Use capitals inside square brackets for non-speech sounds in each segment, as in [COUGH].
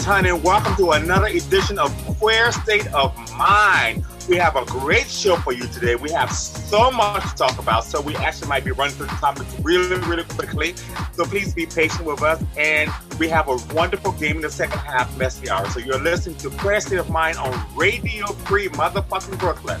Honey. Welcome to another edition of Queer State of Mind. We have a great show for you today. We have so much to talk about, so we actually might be running through the topics really, really quickly. So please be patient with us. And we have a wonderful game in the second half, Messy Hour. So you're listening to Queer State of Mind on Radio Free Motherfucking Brooklyn.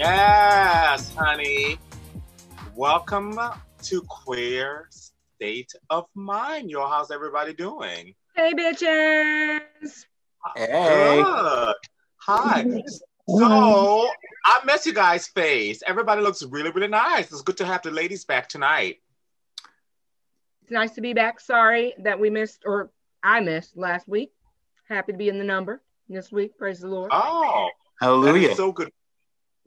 Yes, honey. Welcome to Queer State of Mind. Yo, how's everybody doing? Hey, bitches. Hey. Good. Hi. [LAUGHS] So I miss you guys' face. Everybody looks really, really nice. It's good to have the ladies back tonight. It's nice to be back. Sorry that we missed, or I missed last week. Happy to be in the number this week. Praise the Lord. Oh, hallelujah! So good.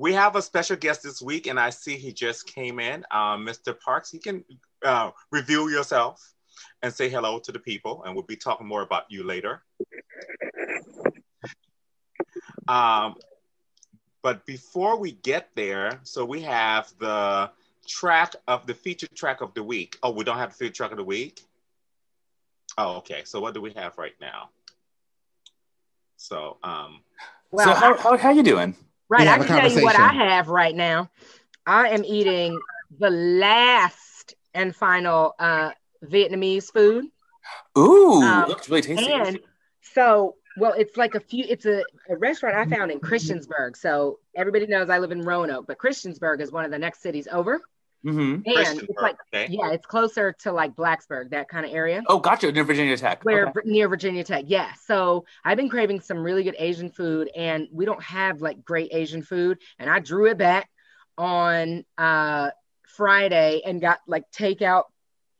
We have a special guest this week, and I see he just came in. Um, Mr. Parks, you can uh, reveal yourself and say hello to the people, and we'll be talking more about you later. Um, but before we get there, so we have the track of the feature track of the week. Oh, we don't have the feature track of the week. Oh, okay. So what do we have right now? So, um, well, so how, how, how you doing? Right. I can tell you what I have right now. I am eating the last and final uh, Vietnamese food. Ooh, um, looks really tasty. And so, well, it's like a few, it's a, a, restaurant I found in Christiansburg. So everybody knows I live in Roanoke, but Christiansburg is one of the next cities over. Mm-hmm. And it's like, okay. yeah, it's closer to like Blacksburg, that kind of area. Oh, gotcha. Near Virginia Tech. Where okay. near Virginia Tech, yeah. So I've been craving some really good Asian food, and we don't have like great Asian food. And I drew it back on uh Friday and got like takeout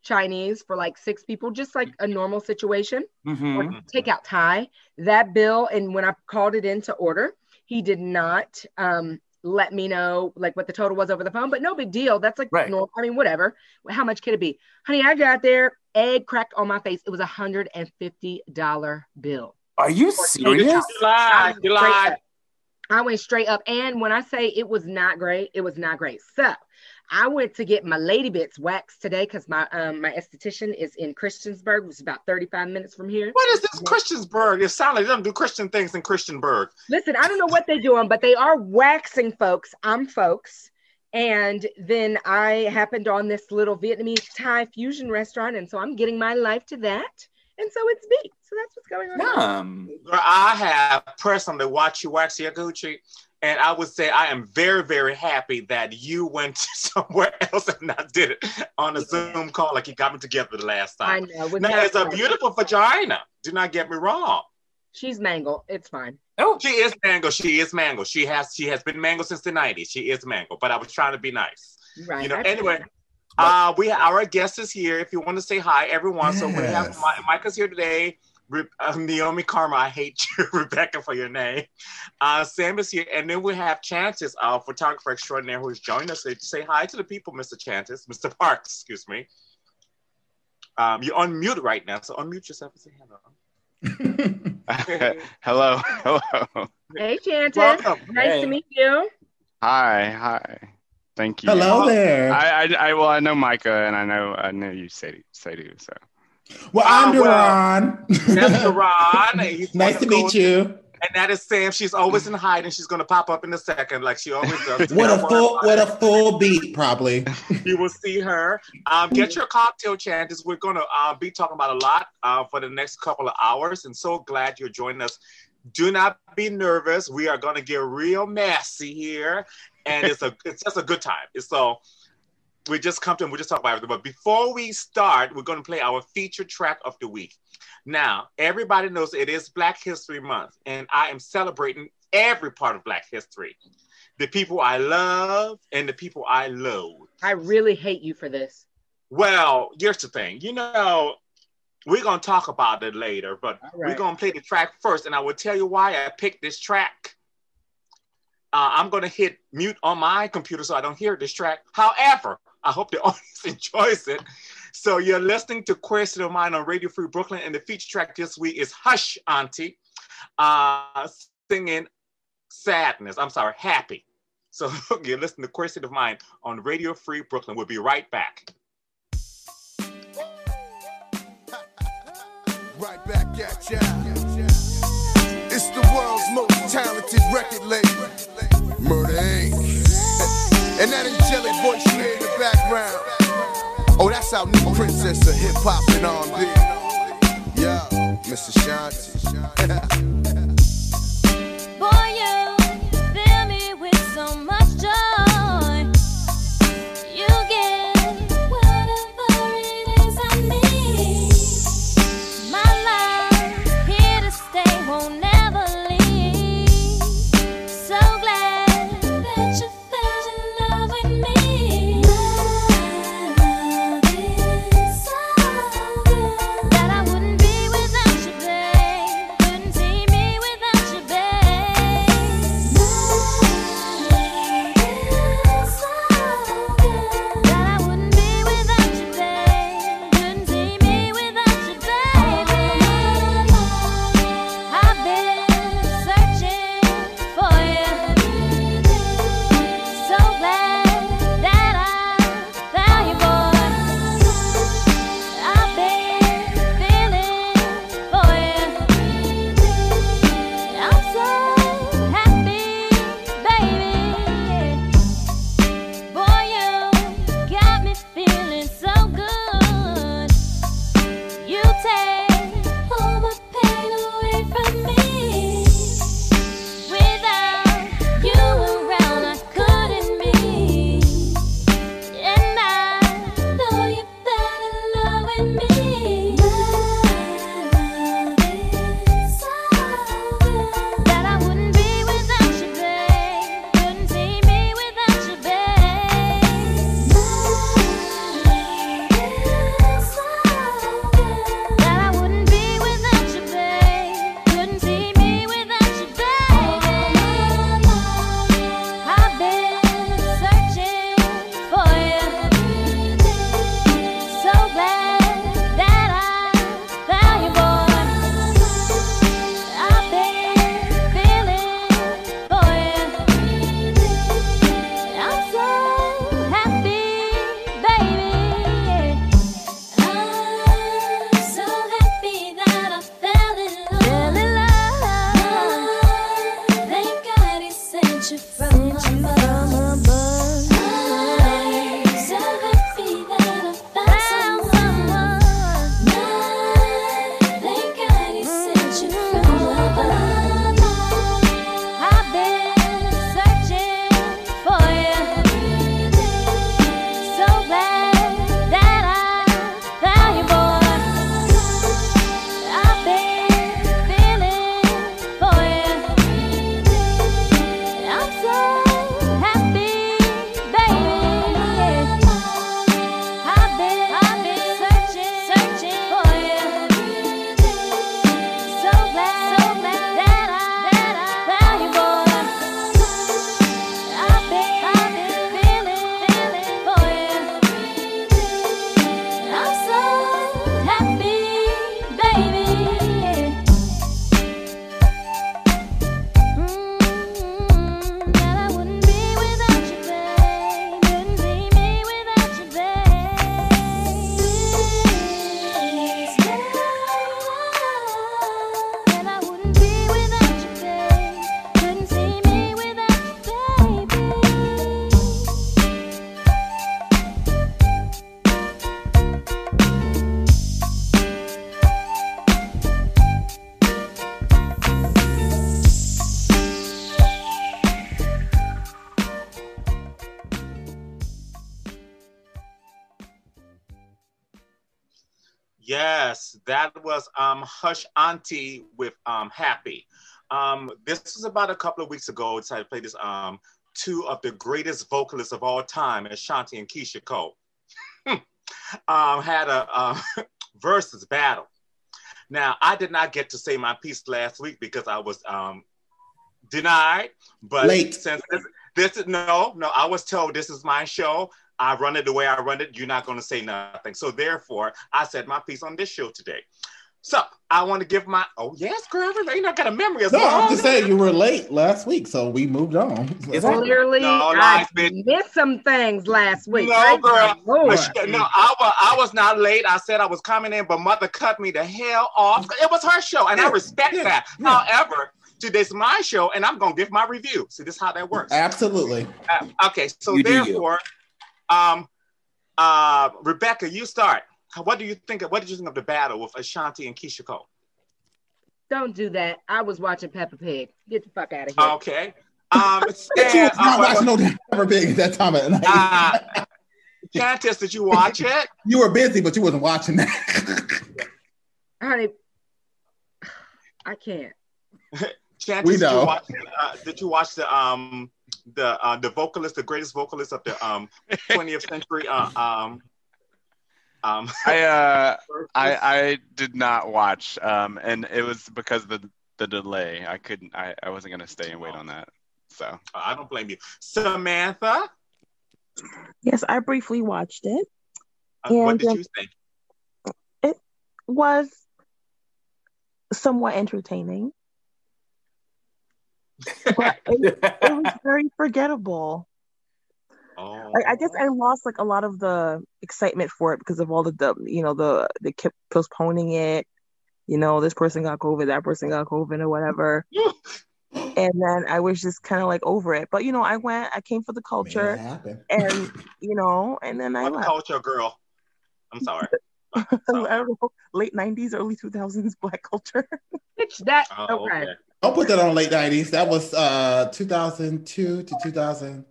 Chinese for like six people, just like a normal situation, mm-hmm. takeout Thai. That bill, and when I called it in to order, he did not um, let me know like what the total was over the phone, but no big deal. That's like right. normal. I mean, whatever. How much could it be? Honey, I got there, egg cracked on my face. It was a hundred and fifty dollar bill. Are you serious? You lied. You lied. I went straight up. And when I say it was not great, it was not great. So I went to get my lady bits waxed today because my um my esthetician is in Christiansburg, which is about 35 minutes from here. What is this Christiansburg? It sounds like they don't do Christian things in Christiansburg. Listen, I don't know what they're doing, but they are waxing folks. I'm folks. And then I happened on this little Vietnamese Thai fusion restaurant, and so I'm getting my life to that. And so it's me. So that's what's going on. Um, I have personally watched you wax your Gucci, and I would say I am very, very happy that you went [LAUGHS] somewhere else and not did it on a yeah. Zoom call like you got me together the last time. I know. Now, it's a beautiful vagina. Do not get me wrong. She's mango. It's fine. Oh, she is mango. She is mango. She has she has been mango since the 90s. She is mango. But I was trying to be nice. Right. You know, anyway. Uh, we our guest is here. If you want to say hi, everyone. Yes. So we have Micah's here today. Re- uh, Naomi Karma, I hate [LAUGHS] you, Rebecca, for your name. Uh, Sam is here, and then we have Chantis, our photographer extraordinaire, who's joined us. Say, say hi to the people, Mr. Chantis, Mr. Parks, excuse me. Um, you're on mute right now, so unmute yourself and say hello. [LAUGHS] hello, hello. Hey, Chantis. Welcome. Nice hey. to meet you. Hi, hi. Thank you. Hello there. I, I, I, well, I know Micah, and I know I know you, Sadie, Sadie. So. Well, I'm uh, Duran. Well, that's [LAUGHS] Duran. nice to meet you. And that is Sam. She's always in hiding. She's gonna pop up in a second, like she always does. [LAUGHS] what a full, what a full beat, probably. [LAUGHS] you will see her. Um, get your cocktail chances. We're gonna uh, be talking about a lot uh, for the next couple of hours, and so glad you're joining us do not be nervous. We are going to get real messy here, and it's a it's just a good time. So we just come to and we just talk about everything. But before we start, we're going to play our feature track of the week. Now, everybody knows it is Black History Month, and I am celebrating every part of Black history. The people I love and the people I loathe. I really hate you for this. Well, here's the thing. You know, we're gonna talk about it later, but right. we're gonna play the track first, and I will tell you why I picked this track. Uh, I'm gonna hit mute on my computer so I don't hear this track. However, I hope the [LAUGHS] audience enjoys it. So you're listening to Question of Mine on Radio Free Brooklyn, and the feature track this week is Hush Auntie, uh, singing Sadness. I'm sorry, Happy. So [LAUGHS] you're listening to Question of Mine on Radio Free Brooklyn. We'll be right back. [LAUGHS] Right back at ya. It's the world's most talented record label, Murder Inc. and that angelic voice you hear in the background. Oh, that's our new princess of hip hop and R&B. Yeah, Mr. Shanti. [LAUGHS] Boy, you fill me with so much Hush Auntie with um Happy. Um, this was about a couple of weeks ago. I decided to play this um two of the greatest vocalists of all time, Ashanti and Keyshia Cole. [LAUGHS] um, had a um, [LAUGHS] Verzuz battle. Now, I did not get to say my piece last week because I was um, denied. But Late. since this, this is no, no, I was told this is my show. I run it the way I run it. You're not going to say nothing. So therefore, I said my piece on this show today. So I want to give my oh yes, girl, you not got a memory as No. I'm just saying you were late last week, so we moved on. It's Clearly, No, I lies, bitch. missed some things last week. No, Praise girl. the Lord. No, I was, I was not late. I said I was coming in, but mother cut me the hell off. It was her show, and I respect that. However, today's my show, and I'm gonna give my review. See, this is how that works. Absolutely. Uh, okay, so you. therefore, um, uh, Rebecca, you start. What do you think? Of, what did you think of the battle with Ashanti and Keyshia Cole? Don't do that. I was watching Peppa Pig. Get the fuck out of here. Okay. Um, But you Stan, was not uh, watching no damn Peppa Pig at that time of night. uh, Candace, did you watch [LAUGHS] it? you were busy, but you wasn't watching that. [LAUGHS] Honey, [SIGHS] I can't. Chances We did you watch, uh, did you watch the um the uh, the vocalist, the greatest vocalist of the um 20th century? Uh, um, um, [LAUGHS] I uh, [LAUGHS] I I did not watch, um, and it was because of the the delay. I couldn't. I, I wasn't gonna stay and wait on that. So I don't blame you, Samantha. Yes, I briefly watched it. uh, what And, did um, you think? It was somewhat entertaining, [LAUGHS] but it, it was very forgettable. Oh, Like, I guess I lost like a lot of the excitement for it because of all the, the you know the they kept postponing it. You know, this person got COVID, that person got COVID, or whatever. [LAUGHS] and then I was just kind of like over it. But you know, I went, I came for the culture, it and you know, and then I what left. culture, girl? I'm sorry. [LAUGHS] I don't know, late '90s, early 2000s black culture. [LAUGHS] Bitch, that Oh, okay. okay. Don't put that on late nineties. That was uh 2002 to 2000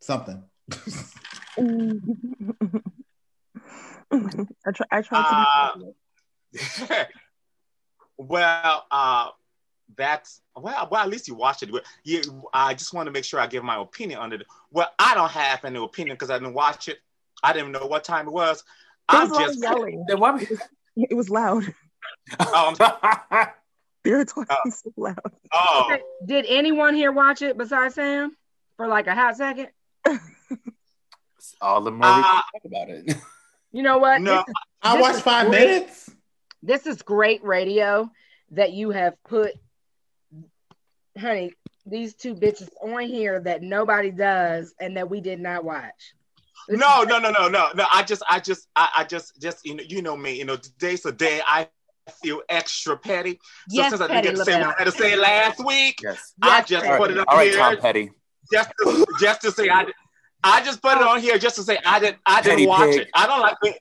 something. [LAUGHS] I try. I tried Uh, to. Be [LAUGHS] well, uh, that's well. Well, at least you watched it. Well, You, I just want to make sure I give my opinion on it. Well, I don't have any opinion because I didn't watch it. I didn't know what time it was. there I'm was a lot of just. yelling. Then what? It was loud. [LAUGHS] Oh, I'm- They were talking so loud. oh, Did anyone here watch it besides Sam for like a hot second? [LAUGHS] All the more we Uh, can talk about it. [LAUGHS] You know what? no. This is- I This watched five great. minutes. this is great radio that you have put honey these two bitches on here that nobody does and that we did not watch This No, no, no, no, no, no. I just, I just, I, I just, just, you know, you know me. You know, today's a day I feel extra petty. So Yes, since I Petty didn't get to say what I had to say last week, yes. I Yes, just Petty. put it up All right, here Tom Petty. Just to, just to say I, did- I just put it on here just to say I didn't, I didn't Petty watch pig. it. I don't like being,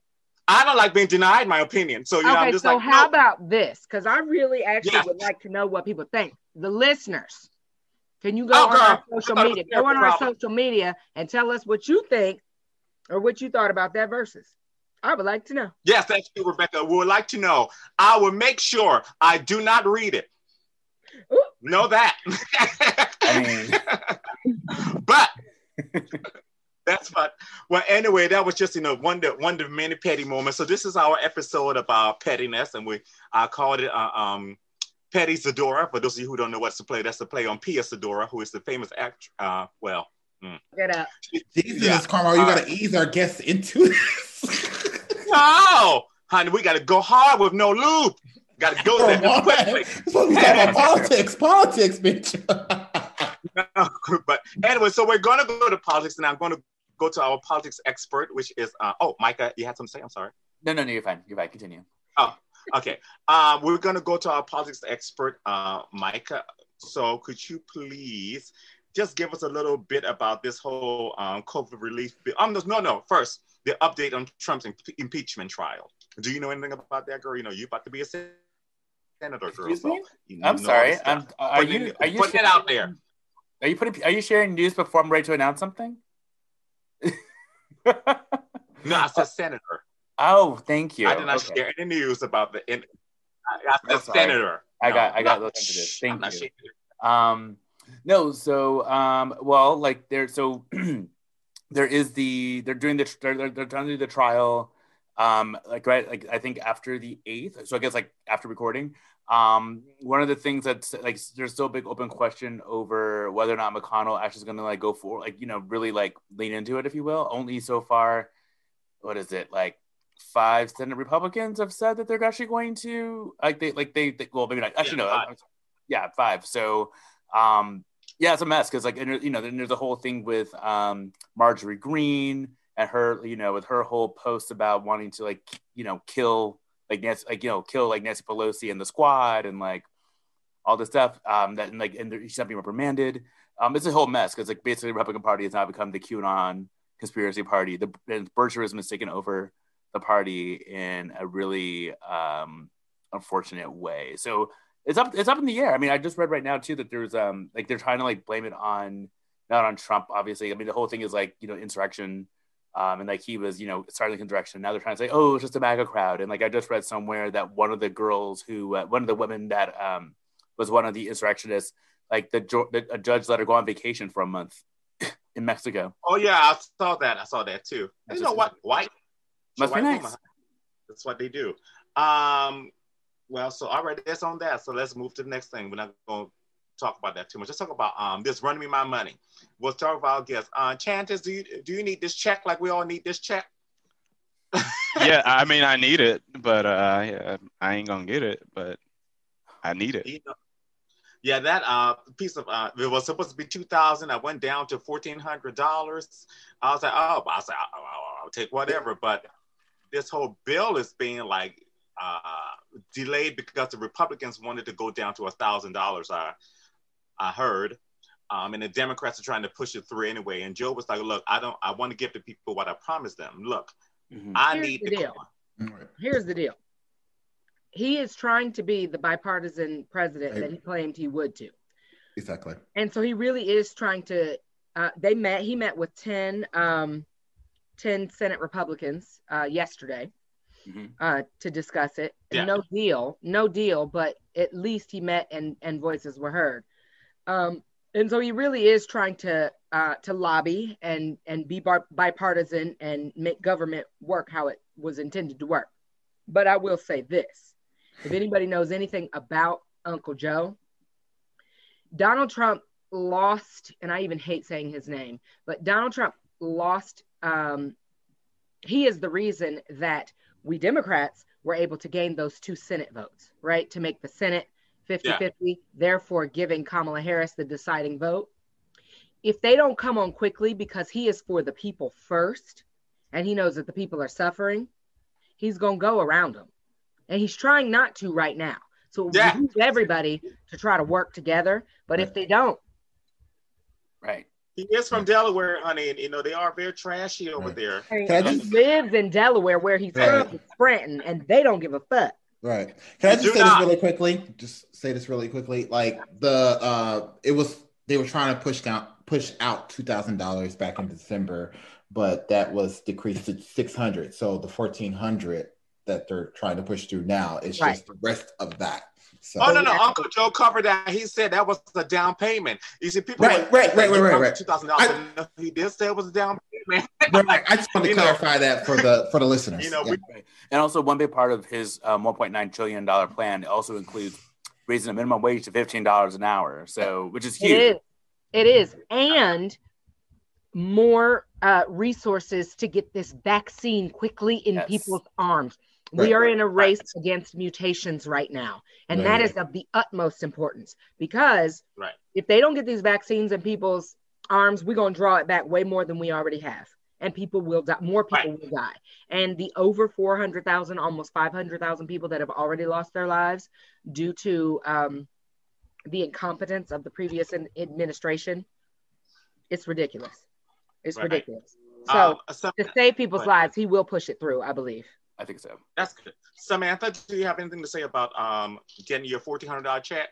I don't like being denied my opinion. So you know, okay I'm just so like, how no. about this because i really actually Yeah. would like to know what people think the listeners can you go Oh, on girl, our social media go on our social media and tell us what you think or what you thought about that versus i would like to know Yes, thank you, Rebecca. We would like to know. I will make sure I do not read it. Ooh. Know that. I mean, [LAUGHS] but that's fun. Well, anyway, that was just you know one of the, one of many petty moments. So this is our episode about pettiness, and we I called it uh, um Petty Zadora. For those of you who don't know what's the play, that's the play on Pia Zadora, who is the famous actor. Uh, well, get up Jesus, Yeah. Carmel, you All gotta ease our guests into this. no, honey, we got to go hard with no lube. Got to go there Come on. quickly. It's supposed to be talking about [LAUGHS] politics, politics, bitch. but anyway, so we're going to go to politics, and I'm going to go to our politics expert, which is uh, oh, Micah, you had something to say? I'm sorry. no, no, no, you're fine. You're fine. Continue. Oh, okay, uh, we're going to go to our politics expert, uh, Micah. So could you please just give us a little bit about this whole um, COVID relief bill? Um, no, no, no. First, the update on Trump's im- impeachment trial. Do you know anything about that, girl? You know, you about to be a senator, girl. So I'm sorry. I'm. Are Putting you? it- Are you? putting it out there? Are you putting? Are you sharing news before I'm ready to announce something? No, I said [LAUGHS] senator. Oh, thank you. I did not Okay. share any news about the in, I the I'm senator. I No, got I got those into this. Thank I'm you. Um, no, so um, well, like there, so [CLEARS THROAT] there is the they're doing the they're they're, they're trying to do the trial, um, like right, like I think after the eighth. So I guess like after recording. Um, one of the things that's like there's still a big open question over whether or not McConnell actually is going to like go for like you know really like lean into it, if you will. Only so far, what is it like? Five Senate Republicans have said that they're actually going to like they like they, they well maybe not actually Yeah, no five. Yeah five so um yeah it's a mess because like you know then there's a whole thing with um marjorie green and her you know with her whole post about wanting to like you know kill like nancy like you know kill like nancy pelosi and the squad and like all this stuff um that and like and she's not being reprimanded um it's a whole mess because like basically the republican party has now become the qanon conspiracy party the and has taken over the party in a really um unfortunate way so it's up it's up in the air. I mean, I just read right now too that there's um like they're trying to like blame it on not on Trump, obviously. I mean, the whole thing is like, you know, insurrection. Um, and like he was, you know, starting the insurrection. Now they're trying to say, oh, it's just a MAGA crowd. And like I just read somewhere that one of the girls who, uh, one of the women that um was one of the insurrectionists, like the, the a judge let her go on vacation for a month [COUGHS] in Mexico. Oh yeah, I saw that. I saw that too. That's you know what? White. Must be nice. woman. That's what they do. Um. Well, so all right, that's on that. So let's move to the next thing. We're not going to talk about that too much. Let's talk about um this running me my money. We'll talk about our guests. Uh, Chantis, do you do you need this check like we all need this check? [LAUGHS] yeah, I mean, I need it, but uh, yeah, I ain't gonna get it, but I need it. You know, yeah, that uh piece of uh it was supposed to be two thousand. I went down to fourteen hundred dollars. I was like, oh, I was like, I'll, I'll- I'll take whatever. But this whole bill is being like uh delayed because the Republicans wanted to go down to a thousand dollars. I I heard. Um, and the Democrats are trying to push it through anyway. And Joe was like, "Look, I don't. I want to give the people what I promised them. Look, Mm-hmm. I Here's need the the deal. coin. Here's the deal. He is trying to be the bipartisan president that he claimed he would to. Exactly. And so he really is trying to uh, they met he met with 10 um 10 Senate Republicans uh, yesterday uh, to discuss it. Yeah. No deal, no deal, but at least he met and and voices were heard. Um, and so he really is trying to uh, to lobby and and be bar- bipartisan and make government work how it was intended to work. But I will say this: if anybody knows anything about Uncle Joe, Donald Trump lost, and I even hate saying his name, but Donald Trump lost. Um, he is the reason that we Democrats were able to gain those two Senate votes, right? To make the Senate 50 50, therefore giving Kamala Harris the deciding vote. If they don't come on quickly because he is for the people first and he knows that the people are suffering, he's going to go around them. And he's trying not to right now. So it Yeah. behooves everybody to try to work together. But if they don't, Right. He is from Delaware, honey, and you know they are very trashy over there. he Can I lives in Delaware where he's Right. from, Scranton, and they don't give a fuck. Right. Can I just say not. this really quickly? Just say this really quickly. Like the uh it was they were trying to push down push out two thousand dollars back in December, but that was decreased to six hundred. So the fourteen hundred that they're trying to push through now is Right. just the rest of that. So Oh no, no, Uncle Joe covered that. He said that was the down payment. You see, people Right, right, right, right, right, right. Two thousand dollars. He did say it was a down payment. Right, I just want to [LAUGHS] You know- clarify that for the for the [LAUGHS] listeners. You know, Yeah. we, And also, one big part of his um, 1.9 trillion dollar plan also includes raising the minimum wage to 15 dollars an hour. So, which is huge. It is. It is. And more uh, resources to get this vaccine quickly in Yes. people's arms. Right. We are in a race against mutations right now. And Right, that right. is of the utmost importance because Right. if they don't get these vaccines in people's arms, we're going to draw it back way more than we already have. And people will die, more people will die. And the over 400,000, almost 500,000 people that have already lost their lives due to um, the incompetence of the previous in- administration, it's ridiculous. It's Right. ridiculous. So um, some- to save people's Right. lives, he will push it through, I believe. I think so. that's good. Samantha, do you have anything to say about um getting your fourteen hundred dollar check?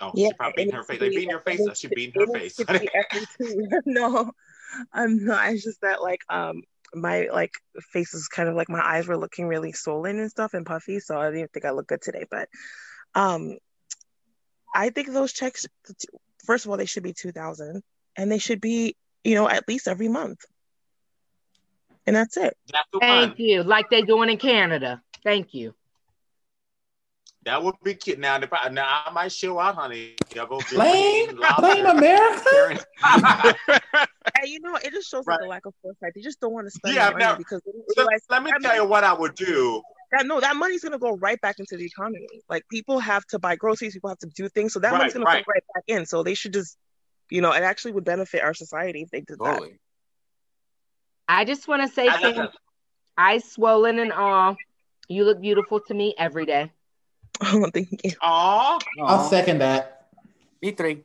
Oh, Yeah, she probably beating it her face. needs They to be- beating your face. needs She to- beating her face. needs to be [LAUGHS] every two- [LAUGHS] no, I'm not. It's just that like um my like face is kind of like my eyes were looking really swollen and stuff and puffy, so I didn't think I looked good today. But um, I think those checks, first of all, they should be two thousand, and they should be you know at least every month, and that's it. That's the Thank one. you. Like they're doing in Canada. Thank you. That would be cute. Now, if I, now I might show out, honey. Y'all go Blame, blame America. And [LAUGHS] you know, it just shows like a lack of foresight. They just don't want to spend Yeah, the money now, because they don't let, me that tell you what I would do. that no, that money's gonna go right back into the economy. Like people have to buy groceries, people have to do things, so that Right, money's gonna right. go right back in. So they should just, you know, it actually would benefit our society if they did Totally. I just want to say, I love Sam, that. eyes swollen and all. You look beautiful to me every day. [LAUGHS] Oh, thank you. Aw, I'll second that. Me three.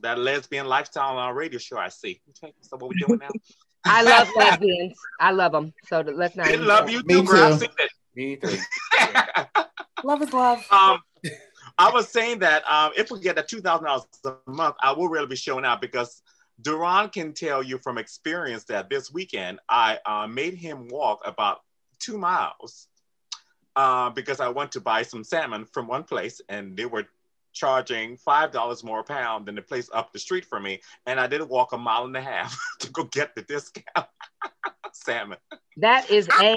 that lesbian lifestyle on our radio show. I see. Okay, so what we doing now? [LAUGHS] I love lesbians. I love them. So th- let's not. I love you Me too, girl. too. I see that. Me three. [LAUGHS] Love is love. um, I was saying that um, if we get that two thousand dollars a month, I will really be showing out because Duran can tell you from experience that this weekend I uh, made him walk about two miles uh, because I went to buy some salmon from one place and they were charging five dollars more a pound than the place up the street from me, and I did walk a mile and a half [LAUGHS] to go get the discount [LAUGHS] salmon. That is a.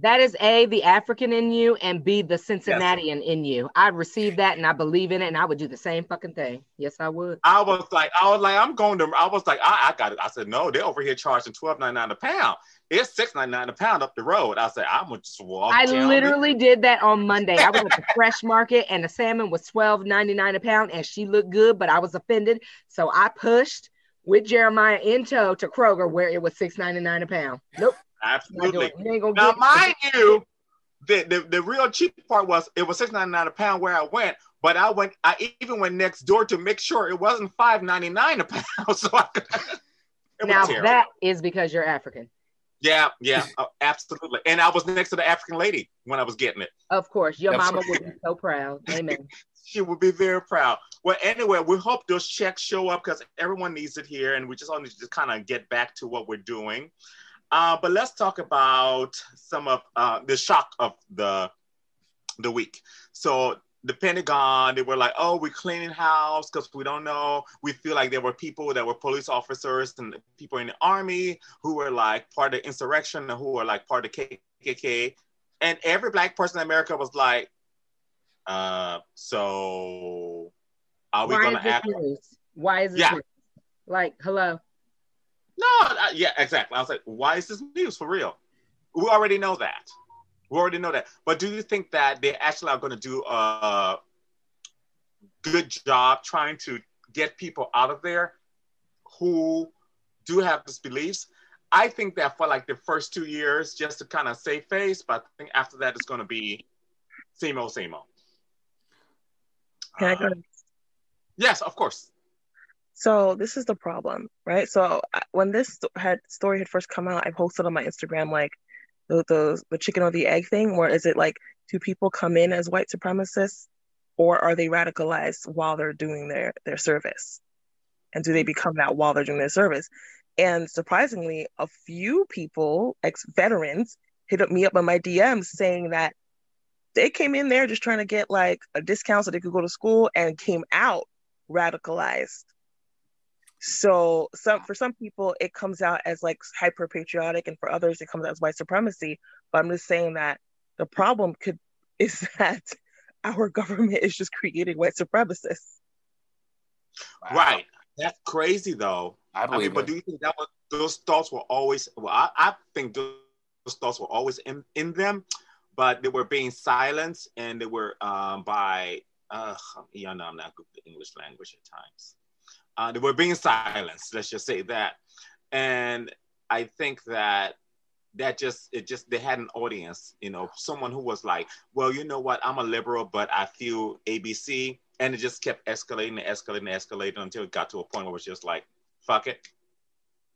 That is A, the African in you, and B, the Cincinnatian in you. I received that and I believe in it, and I would do the same fucking thing. Yes, I would. I was like, I was like, I'm going to. I was like, I, I got it. I said, no, they're over here charging twelve ninety nine a pound. It's six ninety nine a pound up the road. I said, I'm gonna just walk. I literally did that on Monday. I was at the [LAUGHS] fresh market and the salmon was twelve ninety nine a pound, and she looked good, but I was offended. So I pushed with Jeremiah in tow to Kroger where it was six ninety nine a pound. Nope. Doing Absolutely. it. You ain't gonna Now, mind you, the, the the real cheap part was it was six ninety nine a pound where I went, but I went. I even went next door to make sure it wasn't five ninety nine a pound. [LAUGHS] So I could, now that is because you're African. yeah, yeah, uh, absolutely. And I was next to the African lady when I was getting it. Of course, your mama would be so proud. [LAUGHS] Amen. she would be very proud. Well, anyway, we hope those checks show up because everyone needs it here, and we just want to just kind of get back to what we're doing. Uh, but let's talk about some of uh, the shock of the the week. So the Pentagon, they were like, "Oh, we're cleaning house because we don't know. We feel like there were people that were police officers and people in the army who were like part of the insurrection and who were like part of the KKK." And every black person in America was like, uh, so are we gonna is act? news? Why is this Yeah. news? Like, hello. No, uh, yeah, exactly. I was like, why is this news for real? We already know that. We already know that. But do you think that they actually are going to do a good job trying to get people out of there who do have these beliefs? I think that for like the first two years, just to kind of save face, but I think after that, it's going to be same old, same old. Can I go? Yes, of course. So this is the problem, right? So when this had story had first come out, I posted on my Instagram like the the, the chicken or the egg thing, where is it like do people come in as white supremacists, or are they radicalized while they're doing their their service, and do they become that while they're doing their service? And surprisingly, a few people, ex veterans, hit up me up on my DMs saying that they came in there just trying to get like a discount so they could go to school and came out radicalized. So some for some people it comes out as like hyper patriotic, and for others it comes out as white supremacy. But I'm just saying that the problem could [LAUGHS] is that our government is just creating white supremacists. Right. That's crazy though. I mean, believe but do you think that was those thoughts were always? Well, I, I think those, those thoughts were always in, in them, but they were being silenced, and they were um, by. Uh, yeah, no, I'm not good with the English language at times. Uh, they were being silenced. Let's just say that, and I think that that just it just they had an audience you know someone who was like well you know what i'm a liberal but i feel abc and it just kept escalating and escalating and escalating until it got to a point where it was just like fuck it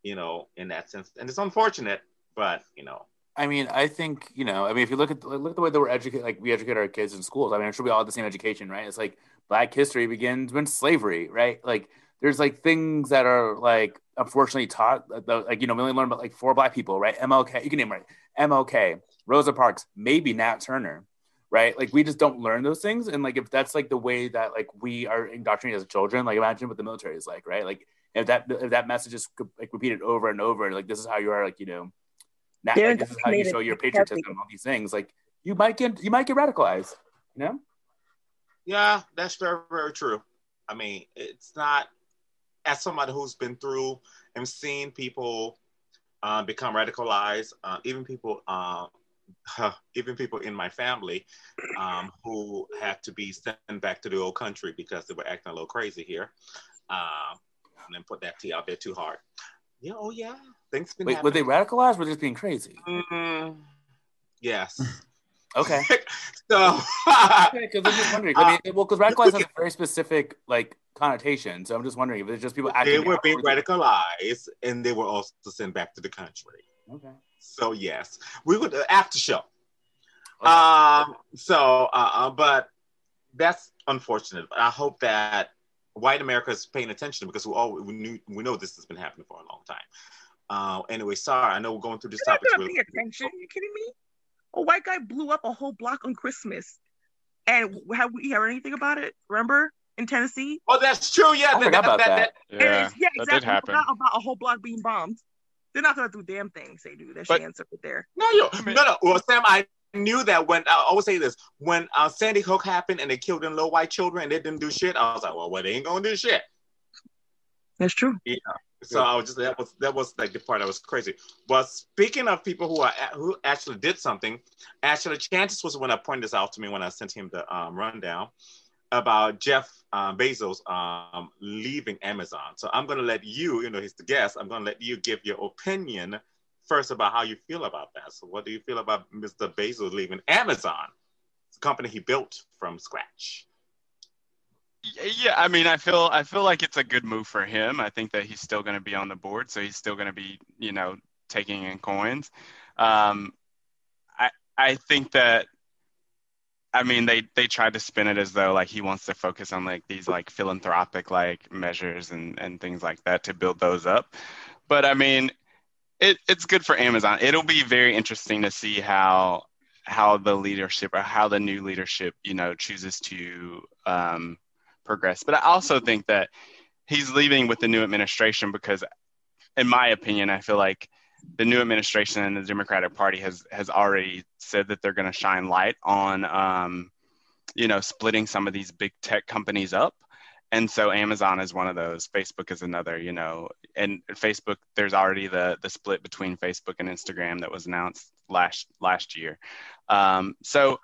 you know in that sense and it's unfortunate but you know I mean, I think you know. I mean, if you look at look at the way that we're educated, like we educate our kids in schools. I mean, I'm sure we all have the same education, right? It's like Black history begins when slavery, right? Like there's like things that are like unfortunately taught like you know we only learn about like four black people right? Mlk you can name right? Mlk rosa parks maybe nat turner right? Like we just don't learn those things. And like if that's like the way that like we are indoctrinated as children like imagine what the military is like right? Like if that if that message is like repeated over and over like this is how you are like you know now They're like, this is how you show your heavily. patriotism all these things like you might get you might get radicalized you know? Yeah, that's very, very true. I mean, it's not as somebody who's been through and seen people uh, become radicalized, uh, even people, uh, [LAUGHS] even people in my family um, who had to be sent back to the old country because they were acting a little crazy here. Um, and then put that tea out there too hard. Yeah, oh yeah, things been wait were they radicalized or were they just being crazy Mm, yes. [LAUGHS] okay [LAUGHS] so Okay, because I'm just wondering. I mean, well, because radicalized has a very specific like connotation. So I'm just wondering if it's just people acting. they were being or is it- radicalized and they were also sent back to the country. Okay. So yes, we would uh, after show. Um. So, uh, uh, but that's unfortunate. I hope that white America is paying attention because we all we knew we know this has been happening for a long time. Uh, anyway, sorry. I know we're going through this You're topic. not gonna pay attention. You kidding me? A white guy blew up a whole block on Christmas, and have we heard anything about it? Remember in Tennessee? Oh, that's true. Yeah, I forgot about that. And Yeah, it's- yeah, that exactly. did happen. Forgot about a whole block being bombed. They're not gonna do damn things. They do. That's But- your answer right there. No, you no, no. Well, Sam, I knew that when I always say this when uh, Sandy Hook happened and they killed them little white children and they didn't do shit. I was like, well, well, they ain't gonna do shit. That's true. Yeah. So I was just that was that was like the part that was crazy. But speaking of people who are who actually did something, actually Chances was the one that pointed this out to me when I sent him the um, rundown about Jeff um, Bezos um, leaving Amazon. So I'm gonna let you, you know, he's the guest. I'm gonna let you give your opinion first about how you feel about that. So what do you feel about Mr. Bezos leaving Amazon, the company he built from scratch? Yeah, I mean, I feel I feel like it's a good move for him. I think that he's still going to be on the board, so he's still going to be, you know, taking in coins. Um, I I think that, I mean, they they tried to spin it as though like he wants to focus on like these like philanthropic like measures and and things like that to build those up. But I mean, it it's good for Amazon. It'll be very interesting to see how how the leadership or how the new leadership, you know, chooses to um, progress. But I also think that he's leaving with the new administration because, in my opinion, I feel like the new administration and the Democratic Party has has already said that they're going to shine light on, um, you know, splitting some of these big tech companies up. And so Amazon is one of those. Facebook is another, you know, and Facebook. There's already the the split between Facebook and Instagram that was announced last last year. Um, so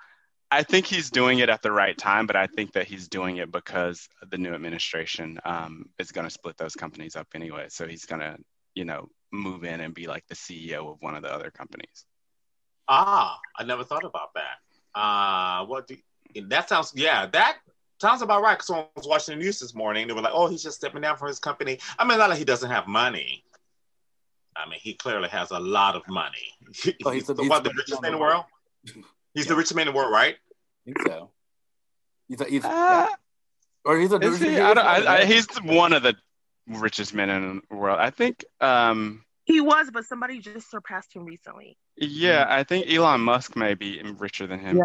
I think he's doing it at the right time, but I think that he's doing it because the new administration um, is going to split those companies up anyway. So he's going to, you know, move in and be like the CEO of one of the other companies. Ah, I never thought about that. Uh, what do that sounds? Yeah, that sounds about right. Because I was watching the news this morning, they were like, "Oh, he's just stepping down from his company." I mean, not like he doesn't have money. I mean, he clearly has a lot of money. [LAUGHS] Oh, he's he's the- the, he's what, the the richest richest man in the world. He's the richest man in the world, right? I think so. He's, a, he's Uh, or he's a. Is he? I don't, I, I, he's one of the richest men in the world. I think. Um, He was, but somebody just surpassed him recently. yeah, I think Elon Musk may be richer than him. Yeah.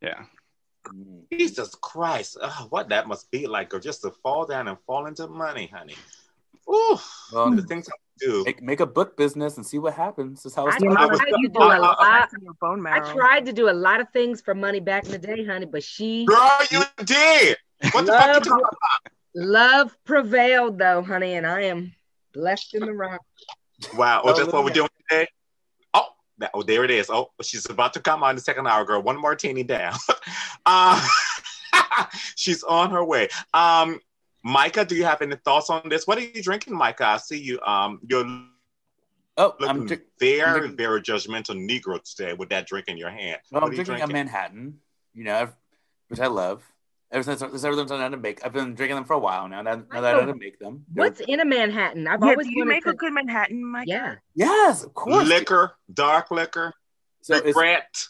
Yeah. Jesus Christ, Ugh, what that must be like, or just to fall down and fall into money, honey. Ooh, Well, the things I do. make, make a book business and see what happens. Is how it's I done. tried to do a lot. Uh, uh, uh, your I tried to do a lot of things for money back in the day, honey, but she Girl, you did. What the fuck you talking about? Love prevailed though, honey, and I am blessed in the rock. Wow. Oh, Oh, that's what we're doing today? Oh, that, oh, there it is. Oh, she's about to come on the second hour, girl. One martini down. uh, [LAUGHS] [LAUGHS] she's on her way. Um, Micah, do you have any thoughts on this? What are you drinking, Micah? I see you. Um, you're Oh, looking I'm, dri- very, I'm drinking- very judgmental Negro today with that drink in your hand. well, what I'm are you drinking a? Manhattan. You know, which I love. Ever since since everyone's done how to make, I've been drinking them for a while now. Now, now that I know how to make them. They're- What's in a Manhattan? I've Yeah, always do you wanted make to. a good Manhattan, Mike? yeah, Yes, of course. Liquor, dark liquor, So it's, regret.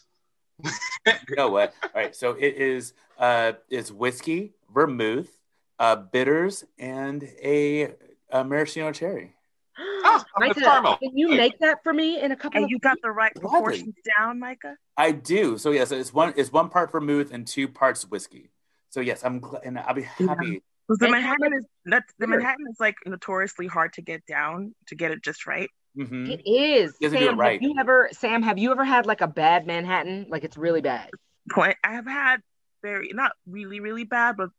you know what? [LAUGHS] All right. So it is uh it's whiskey, vermouth, uh, bitters, and a, a maraschino cherry. Oh, Micah, caramel. can you make that for me in a couple And of you got the right Gladly. proportions down, Micah. I do. So yes, it's one it's one part vermouth and two parts whiskey. So yes, I'm gl- and I'll be happy. Because the Manhattan is that's the Sure. Manhattan is like notoriously hard to get down to get it just right. Mhm. It is. You have do it Sam, right. have you ever Sam, have you ever had like a bad Manhattan? Like it's really bad. Point. I have had very not really really bad, but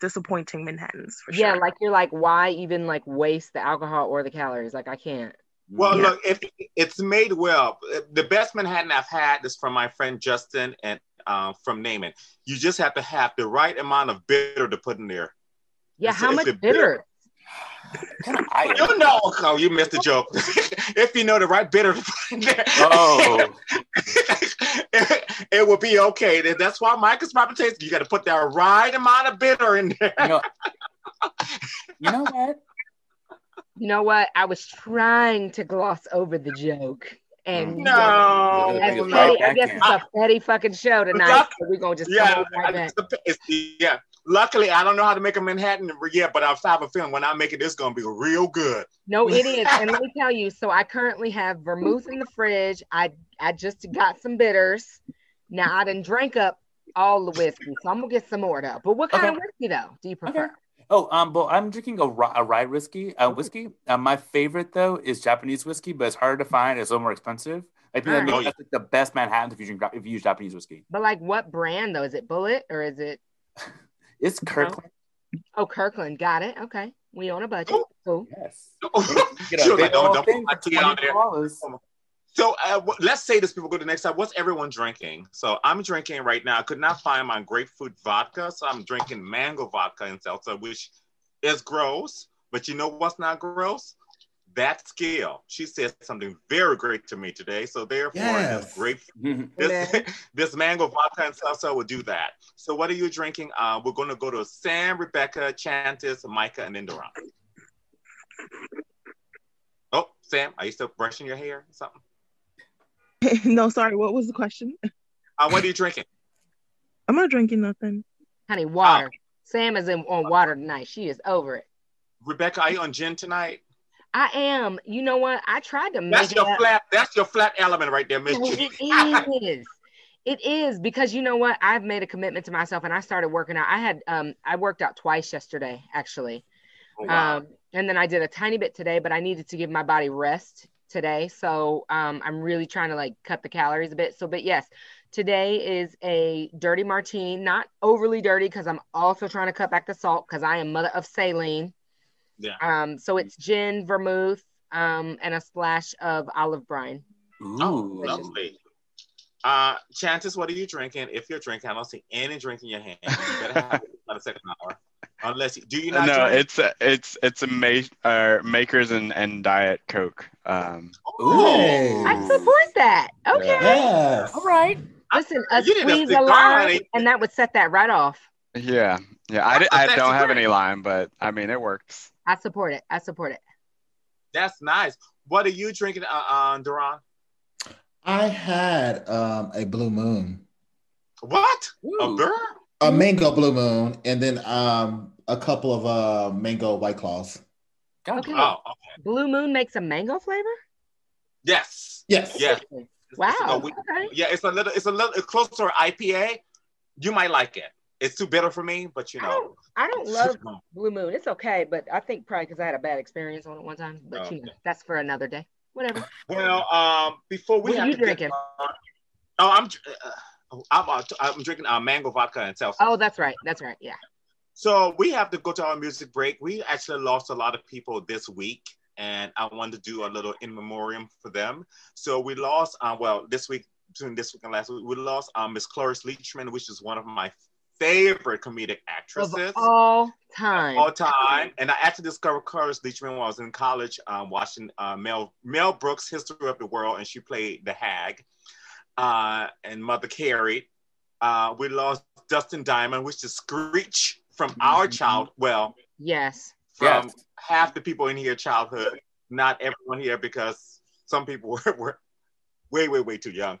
disappointing Manhattans for Yeah, sure. like you're like, why even like waste the alcohol or the calories? Like I can't. Well, Yeah. look, if it's made well, the best Manhattan I've had is from my friend Justin and uh, from Naaman. You just have to have the right amount of bitter to put in there. Yeah, It's- how it's much a bitter? I, You know, oh, you missed the joke. [LAUGHS] if you know the right bitter to put in there, oh, [LAUGHS] it, it will be okay. That's why Micah's proper taste. You got to put that right amount of bitter in there. you know, [LAUGHS] you know what? You know what? I was trying to gloss over the joke. And mm-hmm. No. As Right petty, I guess it's a petty fucking show tonight. Luck- So we're gonna just Yeah, come right back. it's the- it's- yeah. Luckily, I don't know how to make a Manhattan yet, but I have a feeling when I make it, it's gonna be real good. No, it is. [LAUGHS] And let me tell you, so I currently have vermouth in the fridge. I I just got some bitters. Now I didn't drink up all the whiskey, so I'm gonna get some more though. But what kind Okay. of whiskey though do you prefer? Oh, um, well, I'm drinking a, a rye whiskey. Uh, whiskey. Uh, my favorite though is Japanese whiskey, but it's harder to find. It's a little more expensive. I think that- Alright. that's like the best Manhattan if you drink if you use Japanese whiskey. But like, what brand though? Is it Bulleit or is it? [LAUGHS] It's Kirkland. Oh, Kirkland. Got it. Okay, we on a budget. Cool. Yes. [LAUGHS] She was like, don't, don't put my tea out there. So uh, w- let's say this people go to the next time. What's everyone drinking? So I'm drinking right now. I could not find my grapefruit vodka, so I'm drinking mango vodka and seltzer, which is gross. But you know what's not gross? That skill. She said something very great to me today. So therefore, Yes. [LAUGHS] this grape, this, [LAUGHS] this mango vodka and seltzer will do that. So what are you drinking? Uh, we're going to go to Sam, Rebecca, Chantis, Micah, and Indira. Oh, Sam, are you still brushing your hair or something? [LAUGHS] no, sorry. What was the question? Uh, what are you drinking? I'm not drinking nothing. Honey, water. Sam is in on water tonight. She is over it. Rebecca, are you on gin tonight? I am. You know what? I tried to make That's it your up. flat. That's your flat element right there, Miss. [LAUGHS] It is. It is because you know what? I've made a commitment to myself and I started working out. I had um I worked out twice yesterday actually. Oh, wow. Um and then I did a tiny bit today, but I needed to give my body rest today. So um I'm really trying to like cut the calories a bit. So but yes, today is a dirty martini, not overly dirty because I'm also trying to cut back the salt because I am mother of saline. Yeah. Um so it's gin, vermouth, um, and a splash of olive brine. Oh, lovely. Uh, Chantis, what are you drinking? If you're drinking, I don't see any drink in your hand. You better have it by the second hour. Unless you, do you not no, drink? it's a, it's it's a ma- uh, makers and, and diet Coke. Um, I support that. Okay. Yes. All right. Listen, a You squeeze cigar, a lime, and that would set that right off. yeah, yeah. I, di- I don't have any lime, but I mean it works. I support it. I support it. That's nice. What are you drinking, uh, uh, Duran? I had um, a blue moon, What? A girl? a mango blue moon, and then um, a couple of uh, mango white claws. Okay. Oh, Blue Moon makes a mango flavor. yes. Yes. Yes. Wow. So we- okay. Yeah, it's a little, it's a little it's close to our IPA. You might like it. It's too bitter for me, but you know. I don't love [LAUGHS] Blue Moon. It's okay, but I think probably because I had a bad experience on it one time. But you know, that's for another day. Whatever. Well, um, before we What are have you to get drinking? oh, I'm, uh, I'm, uh, I'm drinking uh, mango vodka and seltzer. Oh, that's right. That's right. Yeah. So we have to go to our music break. We actually lost a lot of people this week, and I wanted to do a little in memoriam for them. So we lost, uh, well, this week, between this week and last week, we lost um, Miss Cloris Leachman, which is one of my favorite comedic actresses Of all time. all time. And I actually discovered Cloris Leachman when I was in college, um, watching uh, Mel Mel Brooks' History of the World, and she played the Hag, uh, and Mother Carey. Uh, we lost Dustin Diamond, which is Screech from our child. Well, Yes. from half the people in here childhood, not everyone here because some people [LAUGHS] were, were way, way, way too young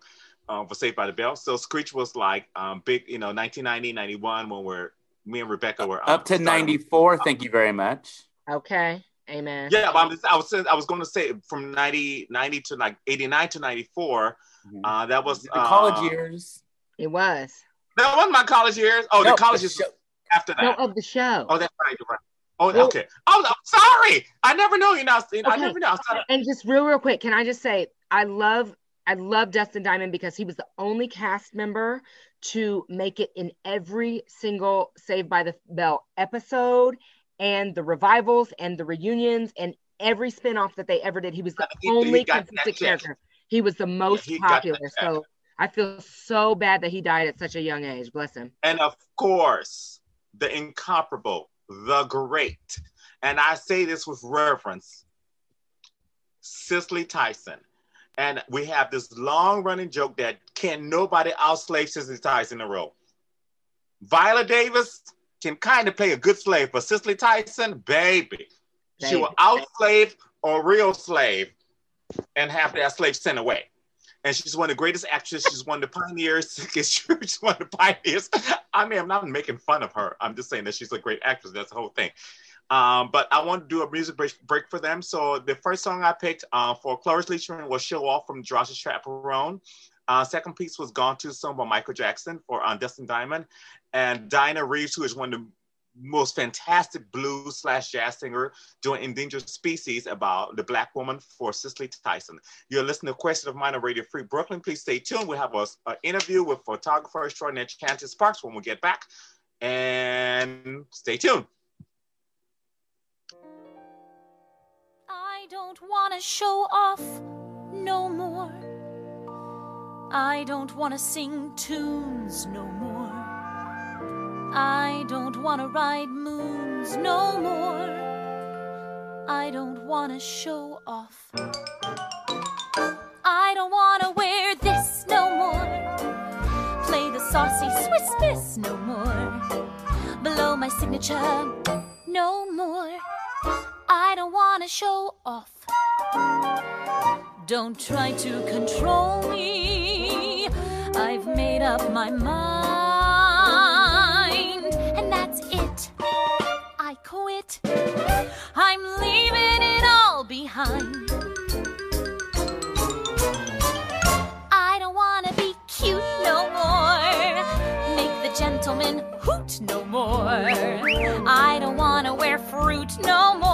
um, for Saved by the Bell. So Screech was like um, big, you know, 1990, 91 when we're me and Rebecca were um, Up to starting- 94. Thank you very much. Okay. Amen. Yeah, but I'm just, I was I was going to say from 90, 90 to like 89 to 94. Uh, that was The college uh, years. It was. That wasn't my college years. Oh, No, the college the years was after that. No, of the show. Oh, that's right. You're right. Oh, Well- okay. Oh, I'm sorry. I never know you now. I Okay. never know. And just real, real quick, can I just say I love I love Dustin Diamond because he was the only cast member to make it in every single Saved by the Bell episode and the revivals and the reunions and every spinoff that they ever did. He was the He- he only that consistent character. He was the most he that popular. So I feel so bad that he died at such a young age. Bless him. And of course, the incomparable, the great, and I say this with reverence, Cicely Tyson. And we have this long running joke that can nobody outslave Cicely Tyson in a row. Viola Davis can kind of play a good slave, but Cicely Tyson, baby, she will outslave a real slave and have that slave sent away. And she's one of the greatest actresses. She's one of the pioneers. [LAUGHS] she's one of the pioneers. I mean, I'm not making fun of her. I'm just saying that she's a great actress. That's the whole thing. Um, but I want to do a music break, break for them. So the first song I picked uh, for Cloris Leachman was "Show Off" from Drowsy Chaperone. Uh, second piece was "Gone Too Soon" by Michael Jackson for uh, Dustin Diamond, and Dinah Reeves, who is one of the most fantastic blues slash jazz singer doing Endangered Species about the black woman for Cicely Tyson. You're listening to Queer State of Mind on Radio Free Brooklyn. Please stay tuned. We have an interview with photographer extraordinaire Chantis Parks when we get back. And stay tuned. I don't wanna show off no more. I don't wanna sing tunes no more. I don't wanna ride moons no more. I don't wanna show off. I don't wanna wear this no more. Play the saucy Swiss miss no more. Below my signature no more. I don't wanna show off. Don't try to control me. I've made up my mind, hoot no more. I don't wanna wear fruit no more.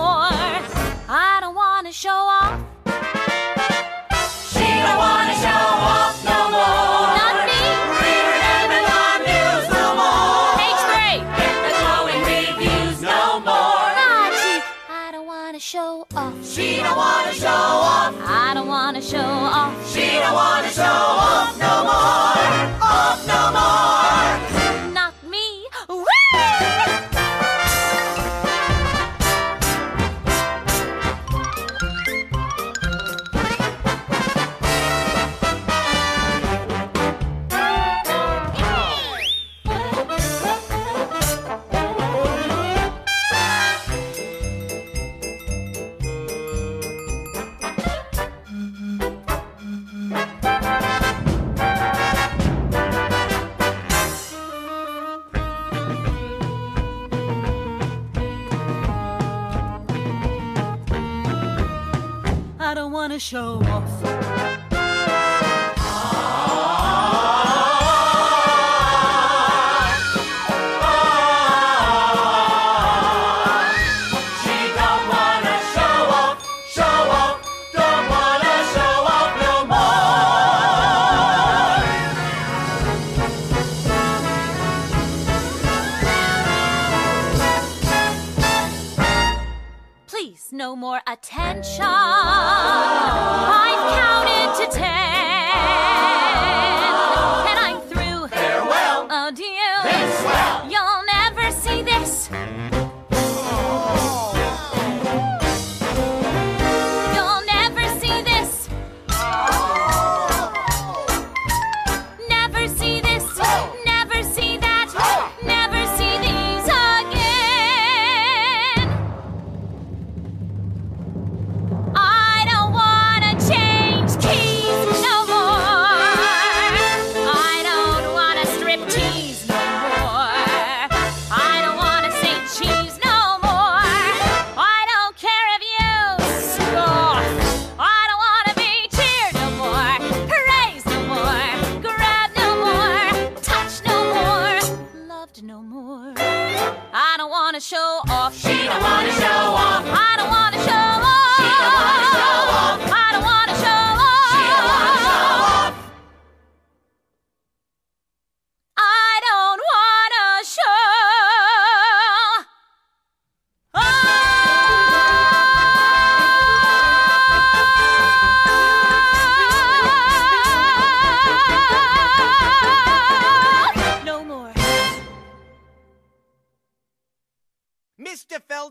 Show off.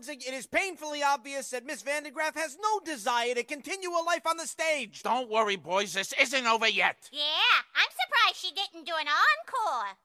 It is painfully obvious that Miss Vandegraaff has no desire to continue a life on the stage. Don't worry, boys. This isn't over yet. Yeah, I'm surprised she didn't do an encore.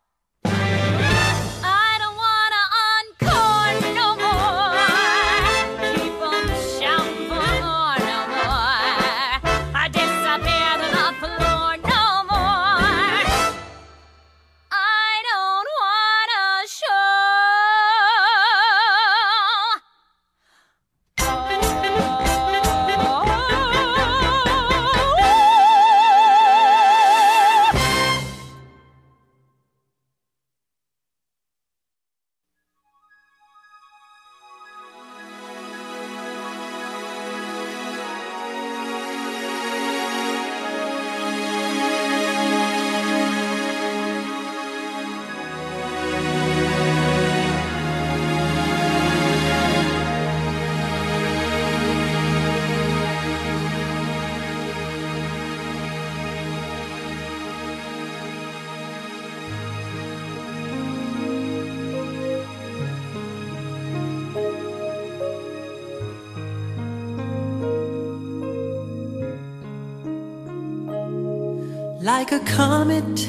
comet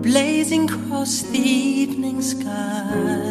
blazing across the evening sky.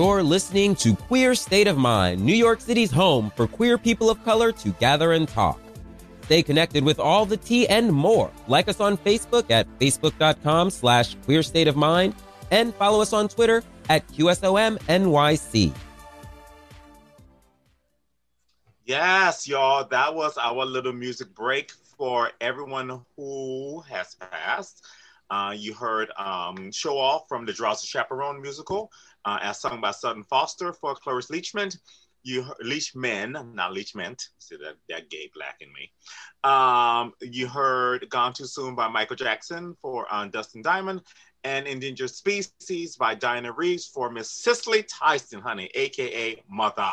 You're listening to Queer State of Mind, New York City's home for queer people of color to gather and talk. Stay connected with all the tea and more. Like us on Facebook at facebook.com slash queer state of mind and follow us on Twitter at QSOMNYC. Yes, y'all. That was our little music break for everyone who has passed. Uh, you heard um, Show Off from the Drowsy Chaperone musical, uh, as sung by Sutton Foster for Cloris Leachman. You Leachman, not Leachment. See that that gay black in me. Um, you heard Gone Too Soon by Michael Jackson for uh, Dustin Diamond, and Endangered Species by Diana Reeves for Miss Cicely Tyson, honey, aka Mother.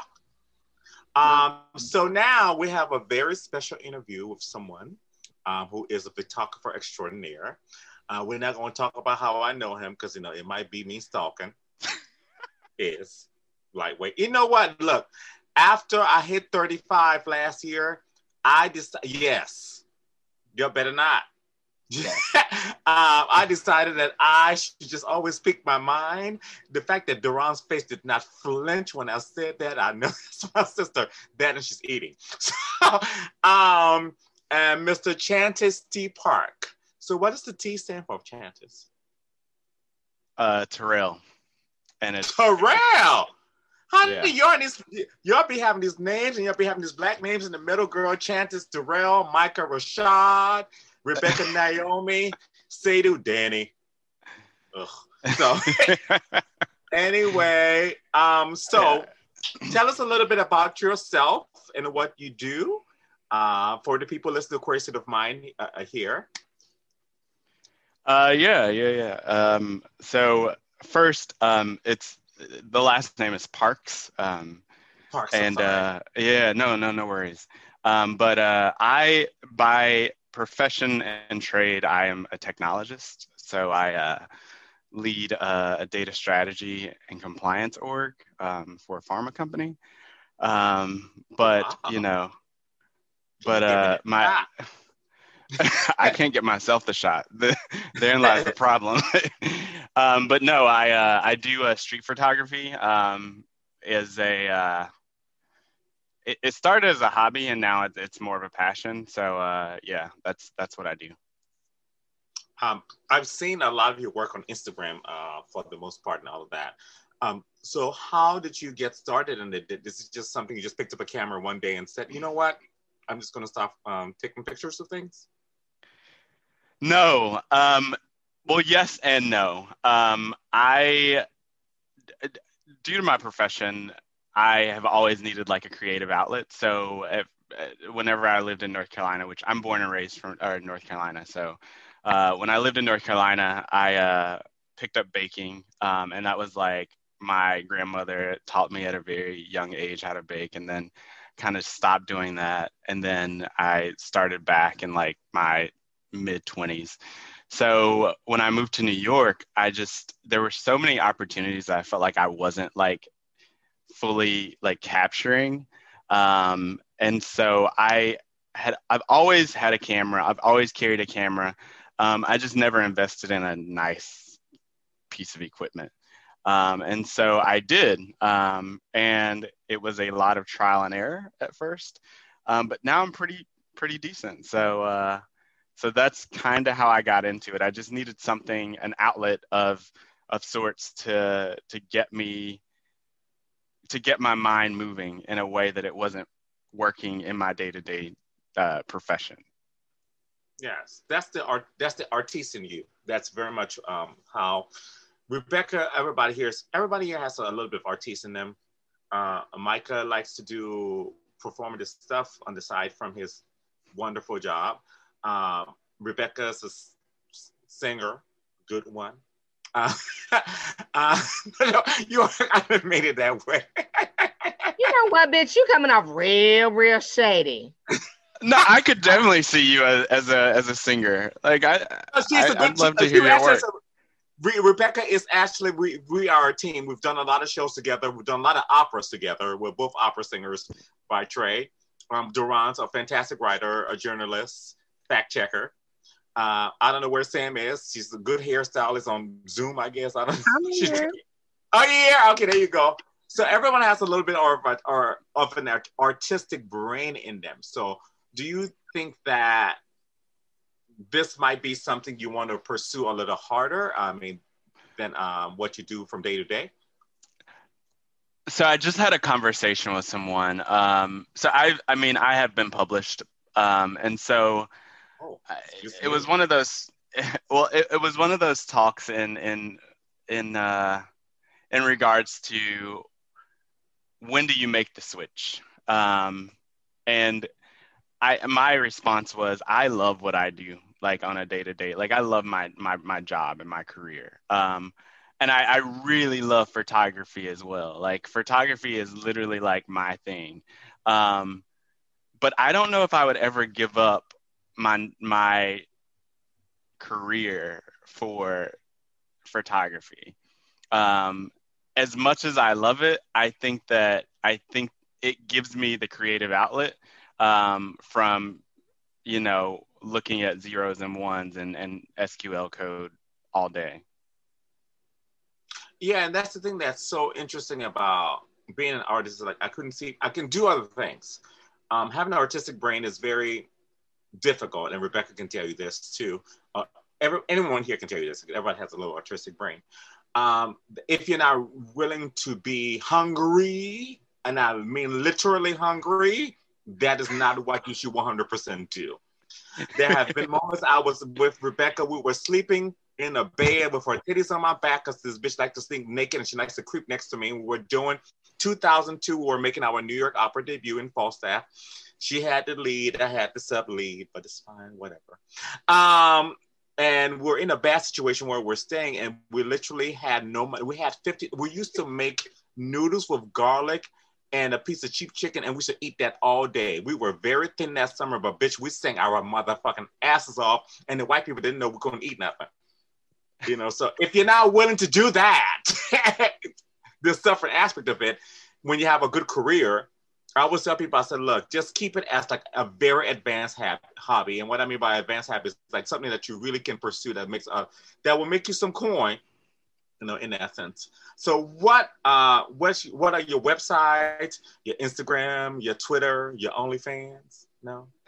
Um, so now we have a very special interview with someone um, who is a photographer extraordinaire. Uh, we're not going to talk about how I know him because you know it might be me stalking. Is lightweight. You know what? Look, after I hit 35 last year, I just yes, you better not. [LAUGHS] um, I decided that I should just always speak my mind. The fact that Duran's face did not flinch when I said that, I know [LAUGHS] that's my sister. That and she's eating. [LAUGHS] So, um, and Mr. Chantis T. Park. So, what does the T stand for, Chantis? Uh, Terrell. And it's Terrell. Honey, Yeah. you're in these, you'll be having these names and you'll be having these black names in the middle, girl. Chantis Terrell, Micah Rashad, Rebecca [LAUGHS] Naomi, Sadhu Danny. Ugh. So [LAUGHS] anyway, um, so tell us a little bit about yourself and what you do uh, for the people listening to Queer State of Mind uh, uh, here. Uh, yeah, yeah, yeah. Um, so first, um, it's the last name is Parks. Um, Parks, and uh, yeah, no, no, no worries. Um, but uh, I, by profession and trade, I am a technologist. So I uh, lead uh, a data strategy and compliance org um, for a pharma company. Um, but you know, but uh, my [LAUGHS] I can't get myself the shot. [LAUGHS] The, therein lies the problem. [LAUGHS] um, but no, I uh, I do uh, street photography. Um, is a uh, it, it started as a hobby and now it, it's more of a passion. So uh, yeah, that's that's what I do. Um, I've seen a lot of your work on Instagram uh, for the most part and all of that. Um, so how did you get started it? This is just something you just picked up a camera one day and said, you know what, I'm just going to stop um, taking pictures of things. No. Um, well, yes and no. Um, I, due to my profession, I have always needed like a creative outlet. So if, uh, whenever I lived in North Carolina, which I'm born and raised from or North Carolina, so uh, when I lived in North Carolina, I uh, picked up baking, um, and that was like my grandmother taught me at a very young age how to bake, and then kind of stopped doing that, and then I started back in like my mid 20s. So when I moved to New York, I just there were so many opportunities I felt like I wasn't like fully like capturing. Um, and so I had I've always had a camera. I've always carried a camera. Um, I just never invested in a nice piece of equipment. Um, and so I did. Um, and it was a lot of trial and error at first. Um, but now I'm pretty pretty decent. So uh, so that's kind of how I got into it. I just needed something, an outlet of of sorts to to get me to get my mind moving in a way that it wasn't working in my day to day profession. Yes, that's the art. That's the artist in you. That's very much um, how Rebecca. Everybody here is. Everybody here has a, little bit of artist in them. Uh, Micah likes to do performative stuff on the side from his wonderful job. Um, Rebecca's a s- singer, good one. Uh, [LAUGHS] uh, [LAUGHS] no, you I made it that way. [LAUGHS] You know what, bitch? You coming off real, real shady. No, I could definitely see you as, as a as a singer. Like I, Uh, she's I a good- I'd love to she hear your work. Re- Rebecca is actually we we are a team. We've done a lot of shows together. We've done a lot of operas together. We're both opera singers by trade. Um, Duran's a fantastic writer, a journalist, fact checker. Uh, I don't know where Sam is. She's a good hairstylist on Zoom, I guess. I don't. I'm [LAUGHS] here. Oh yeah, okay, there you go. So everyone has a little bit of, or of an art- artistic brain in them. So do you think that this might be something you want to pursue a little harder? I mean, than um, what you do from day to day. So I just had a conversation with someone. Um, so I, I mean, I have been published, um, and so I- it was one of those. [LAUGHS] Well, it, it was one of those talks in in in uh, in regards to when do you make the switch? Um, and I my response was I love what I do like on a day to day. Like I love my my my job and my career. Um, and I, I really love photography as well. Like photography is literally like my thing. Um, but I don't know if I would ever give up my my career for photography. Um, as much as I love it, I think that I think it gives me the creative outlet um, from you know looking at zeros and ones and, and SQL code all day. Yeah, and that's the thing that's so interesting about being an artist. Is like I couldn't see, I can do other things. Um, having an artistic brain is very difficult, and Rebecca can tell you this too. Uh, every, anyone here can tell you this. Everybody has a little artistic brain. Um, if you're not willing to be hungry, and I mean literally hungry, that is not what you should 100% do. There have been [LAUGHS] moments I was with Rebecca. We were sleeping in a bed with her titties on my back because this bitch likes to sleep naked and she likes to creep next to me. We were doing 2002. We were making our New York Opera debut in Falstaff. She had the lead. I had the sub lead, but it's fine, whatever. Um, and we're in a bad situation where we're staying, and we literally had no money. We had fifty. We used to make noodles with garlic and a piece of cheap chicken, and we should eat that all day. We were very thin that summer, but bitch, we sang our motherfucking asses off, and the white people didn't know we couldn't eat nothing. You know, so if you're not willing to do that, [LAUGHS] the suffering aspect of it, when you have a good career, I always tell people, I said, look, just keep it as like a very advanced hab- hobby. And what I mean by advanced hobby is like something that you really can pursue that makes uh, that will make you some coin, you know, in essence. So what uh what's what are your websites, your Instagram, your Twitter, your OnlyFans? No. [LAUGHS]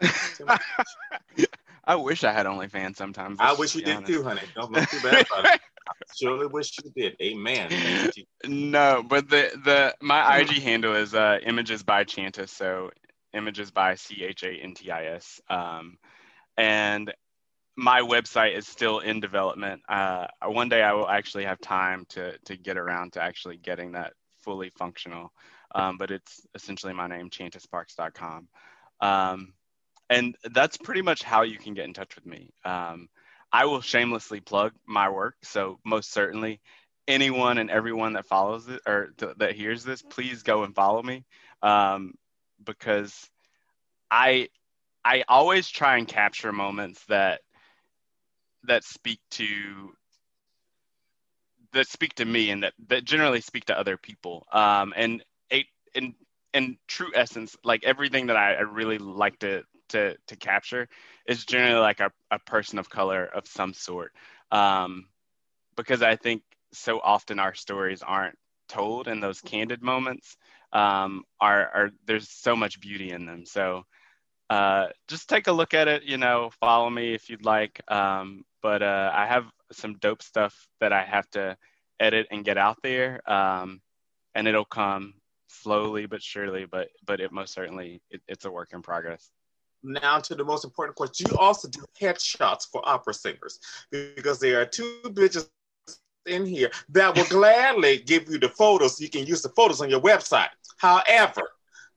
I wish I had OnlyFans sometimes. I wish you did honest. too, honey. Don't look too bad about it. [LAUGHS] Surely wish you did. Amen. No, but the the my IG handle is uh, images by Chantis, so images by C H A N T I S, um, and my website is still in development. Uh, one day I will actually have time to to get around to actually getting that fully functional, um, but it's essentially my name, chantisparks.com. Um, and that's pretty much how you can get in touch with me. Um, I will shamelessly plug my work. So most certainly, anyone and everyone that follows it or th- that hears this, please go and follow me, um, because I I always try and capture moments that that speak to that speak to me and that that generally speak to other people. Um, and a in in true essence, like everything that I, I really like to to to capture is generally like a, a person of color of some sort. Um, because I think so often our stories aren't told in those candid moments. Um, are, are there's so much beauty in them. So uh, just take a look at it. You know, follow me if you'd like. Um, but uh, I have some dope stuff that I have to edit and get out there, um, and it'll come slowly but surely. But but it most certainly it, it's a work in progress. Now to the most important question. You also do headshots for opera singers because there are two bitches in here that will gladly give you the photos so you can use the photos on your website. However,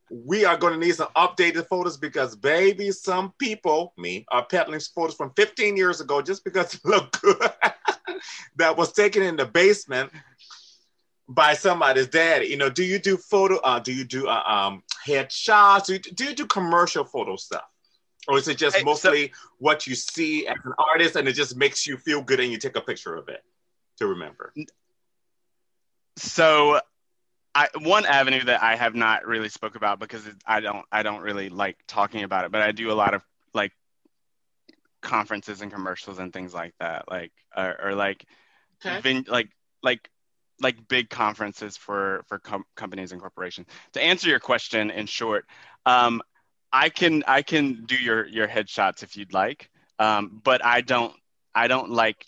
we are going to need some updated photos because baby, some people, me, are peddling photos from 15 years ago just because they look good. [LAUGHS] that was taken in the basement by somebody's daddy. You know, do you do photo? Uh, do you do uh, um, headshots? Do you, do you do commercial photo stuff? Or is it just mostly what you see as an artist and it just makes you feel good and you take a picture of it to remember? So, I, one avenue that I have not really spoke about because it, I don't I don't really like talking about it, but I do a lot of like conferences and commercials and things like that, like or, or like Okay. vin- like like like big conferences for for com- companies and corporations. To answer your question in short, um, I can I can do your your headshots if you'd like, um, but I don't I don't like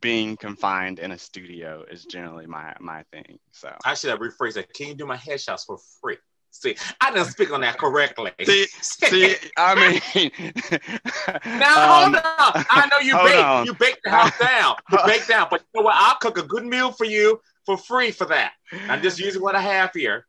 being confined in a studio is generally my my thing. So I should have rephrased it. Can you do my headshots for free? See, I didn't speak on that correctly. See, [LAUGHS] see, I mean, [LAUGHS] now um, hold on. I know you [LAUGHS] bake on. you bake the house down. You bake down, but you know what? I'll cook a good meal for you for free for that. I'm just using what I have here.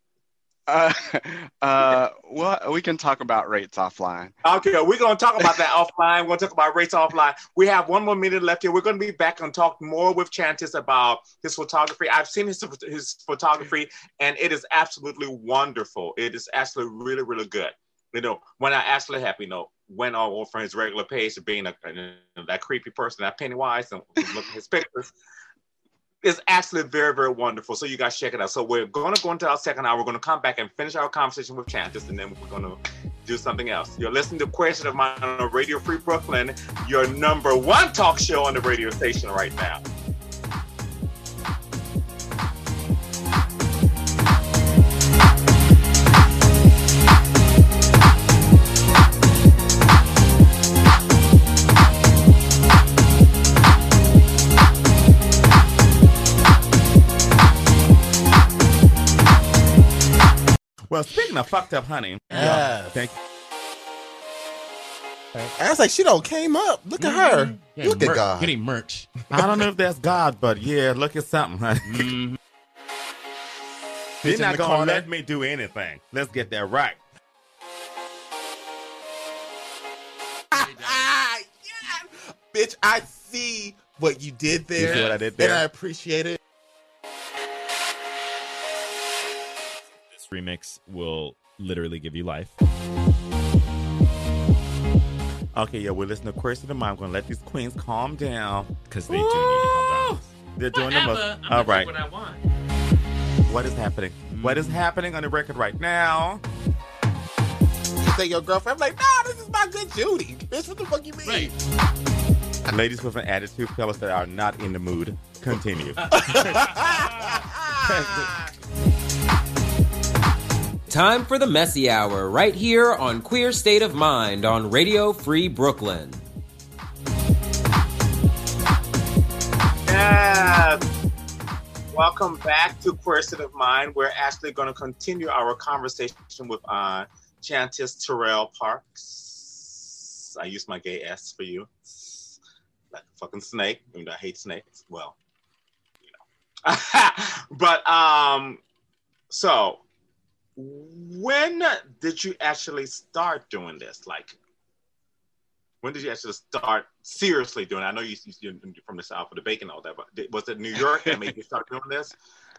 Uh, [LAUGHS] uh, well, we can talk about rates offline. Okay, we're going to talk about that [LAUGHS] offline. We're going to talk about rates offline. We have one more minute left here. We're going to be back and talk more with Chantis about his photography. I've seen his, his photography, and it is absolutely wonderful. It is actually really, really good. You know, when I actually have, you know, went on over his regular page to being a, that creepy person, that Pennywise, and look at his pictures. It's actually very, very wonderful. So you guys check it out. So we're going to go into our second hour. We're going to come back and finish our conversation with Chantis, and then we're going to do something else. You're listening to Queer State of Mind on Radio Free Brooklyn, your number one talk show on the radio station right now. Well, speaking of fucked up honey, Yes. thank you. I was like, she don't came up. Look at her. Mm-hmm. Yeah, Look at God. getting merch. I don't know if that's God, but yeah, look at something, honey. Mm-hmm. [LAUGHS] Bitch They're not the gonna corner. let me do anything. Let's get that right. yes! [LAUGHS] [LAUGHS] Bitch, I see what you did there. see what I did there. And there? I appreciate it. Remix will literally give you life. Okay, yeah, we're listening to Queer State of Mind. I'm gonna let these queens calm down because they do need to calm down. They're doing the most. Whatever. I'm All gonna right. do what I want. What is happening? What is mm. happening on the record right now? Say your girlfriend. I'm like, nah, this is my good Judy. Bitch, what the fuck you mean? Ladies with an attitude, fellas that are not in the mood. Continue. [LAUGHS] [LAUGHS] Time for the messy hour right here on Queer State of Mind on Radio Free Brooklyn. Yes. Welcome back to Queer State of Mind. We're actually going to continue our conversation with uh, Chantis Terrell Parks. I use my gay S for you. Like a fucking snake. Even though I hate snakes. Well, you know. [LAUGHS] but, um, so when did you actually start doing this? Like, when did you actually start seriously doing it? I know you, you, you're from the South with the bacon and all that, but was it New York that made you start [LAUGHS] doing this?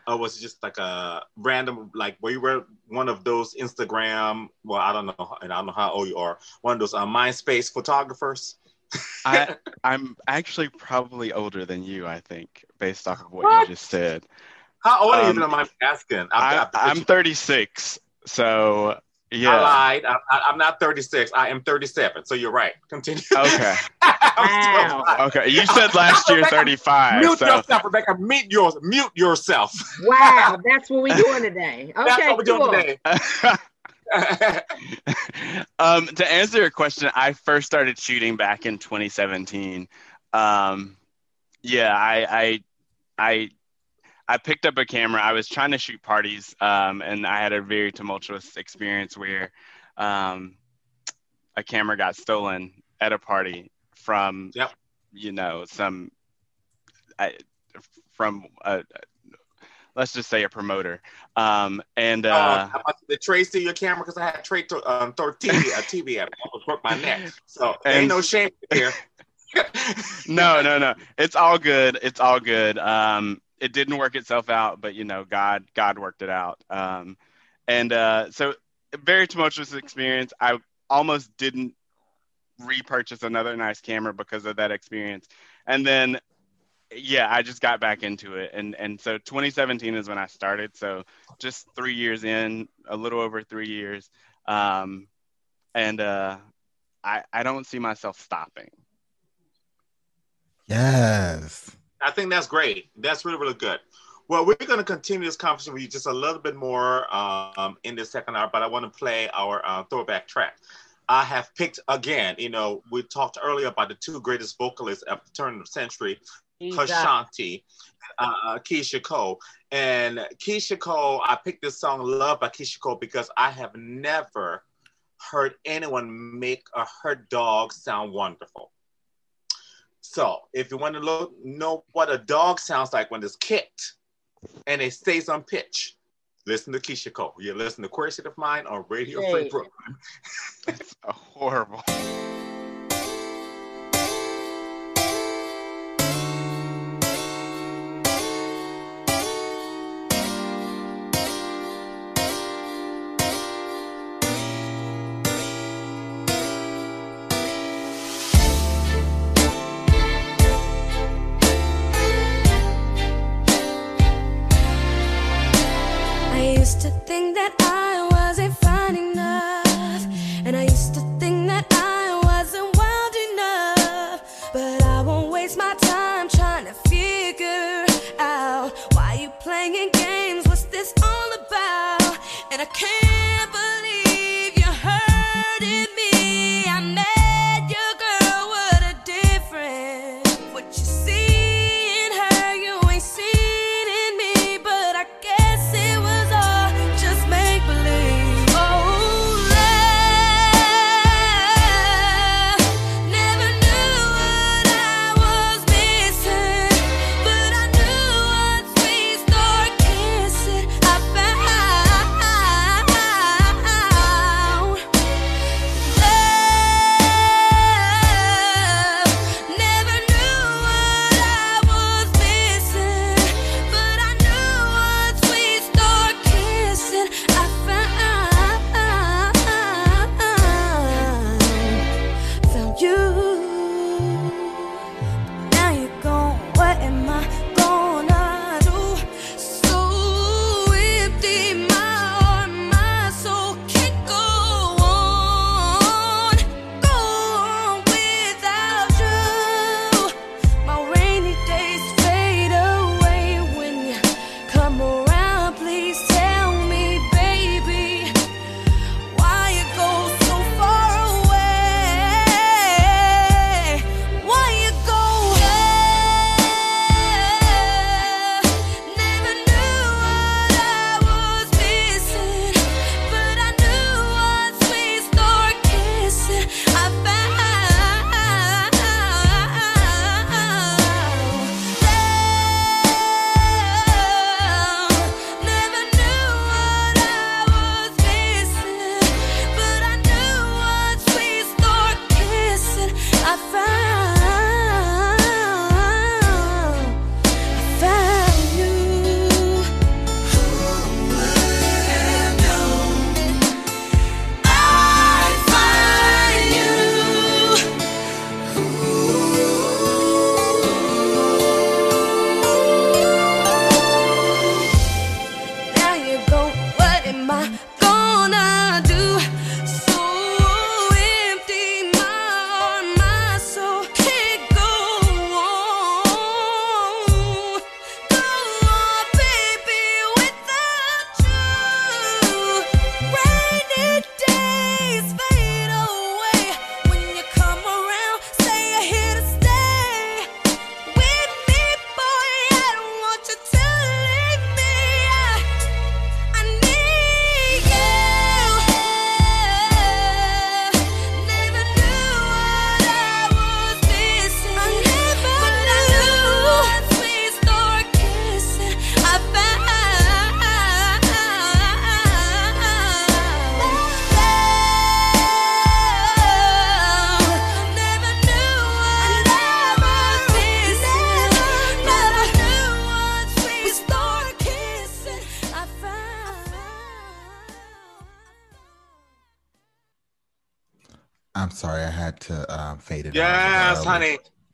Or was it just like a random, like, where you were one of those Instagram, well, I don't know, and I don't know how old you are, one of those uh, MySpace photographers? I [LAUGHS] I'm actually probably older than you. I think based off of what, What? you just said. How old are you? Um, If you don't mind asking. I, I, I'm 36, so yeah. I lied. I, I, I'm not 36. I am 37. So you're right. Continue. Okay. [LAUGHS] Wow. Okay. You said last year 35. Mute so yourself, Rebecca. Mute yours. Mute yourself. Wow, that's what we're doing today. Okay, [LAUGHS] That's what we're doing cool. today. [LAUGHS] um, to answer your question, I first started shooting back in 2017. Um, yeah, I, I, I, I picked up a camera. I was trying to shoot parties, um, and I had a very tumultuous experience where um, a camera got stolen at a party from, you know, some, I, from a, let's just say a promoter. Um, and uh, Uh, the Trey your camera because I had Trey to, um, throw TV, a TV at me. I almost broke my neck. So ain't no shame here. [LAUGHS] no, no, no. It's all good. It's all good. Um, it didn't work itself out, but you know, God, God worked it out. Um, and uh, so, very tumultuous experience. I almost didn't repurchase another nice camera because of that experience. And then, yeah, I just got back into it, and and so 2017 is when I started. So just three years in, a little over three years, um, and uh, I I don't see myself stopping. Yes. I think that's great. That's really, really good. Well, we're going to continue this conversation with you just a little bit more um, in the second hour, but I want to play our uh, throwback track. I have picked again, you know, we talked earlier about the two greatest vocalists of the turn of the century. Ashanti, uh, Keyshia Cole. And Keyshia Cole, I picked this song Love by Keyshia Cole because I have never heard anyone make a her dog sound wonderful. So if you want to look, know what a dog sounds like when it's kicked and it stays on pitch, listen to Keyshia Cole. You listen to Queer of Mind on Radio Free. Brooklyn. That's horrible.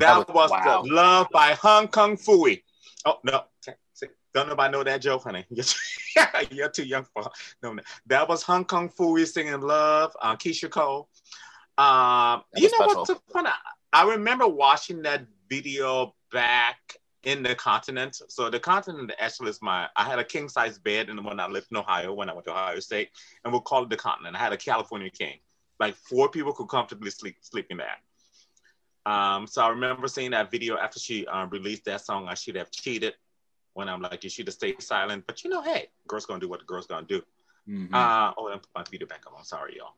That, That was, was- wow. the Love by Hong Kong Phooey. Oh, no. Don't nobody know that joke, honey. [LAUGHS] You're, you're too young for no, no. That was Hong Kong Phooey singing Love, uh, Keyshia Cole. Um, you know special. what's so funny? I remember watching that video back in the continent. So the continent actually is my, I had a king size bed in when I lived in Ohio, when I went to Ohio State, and we'll call it the continent. I had a California king. Like four people could comfortably sleep, sleep in that. Um, so I remember seeing that video after she um, released that song. I should have cheated. When I'm like, you should have stayed silent. But you know, hey, girls gonna do what the girls gonna do. Mhm. Uh, oh, and put my video back up. I'm sorry, y'all.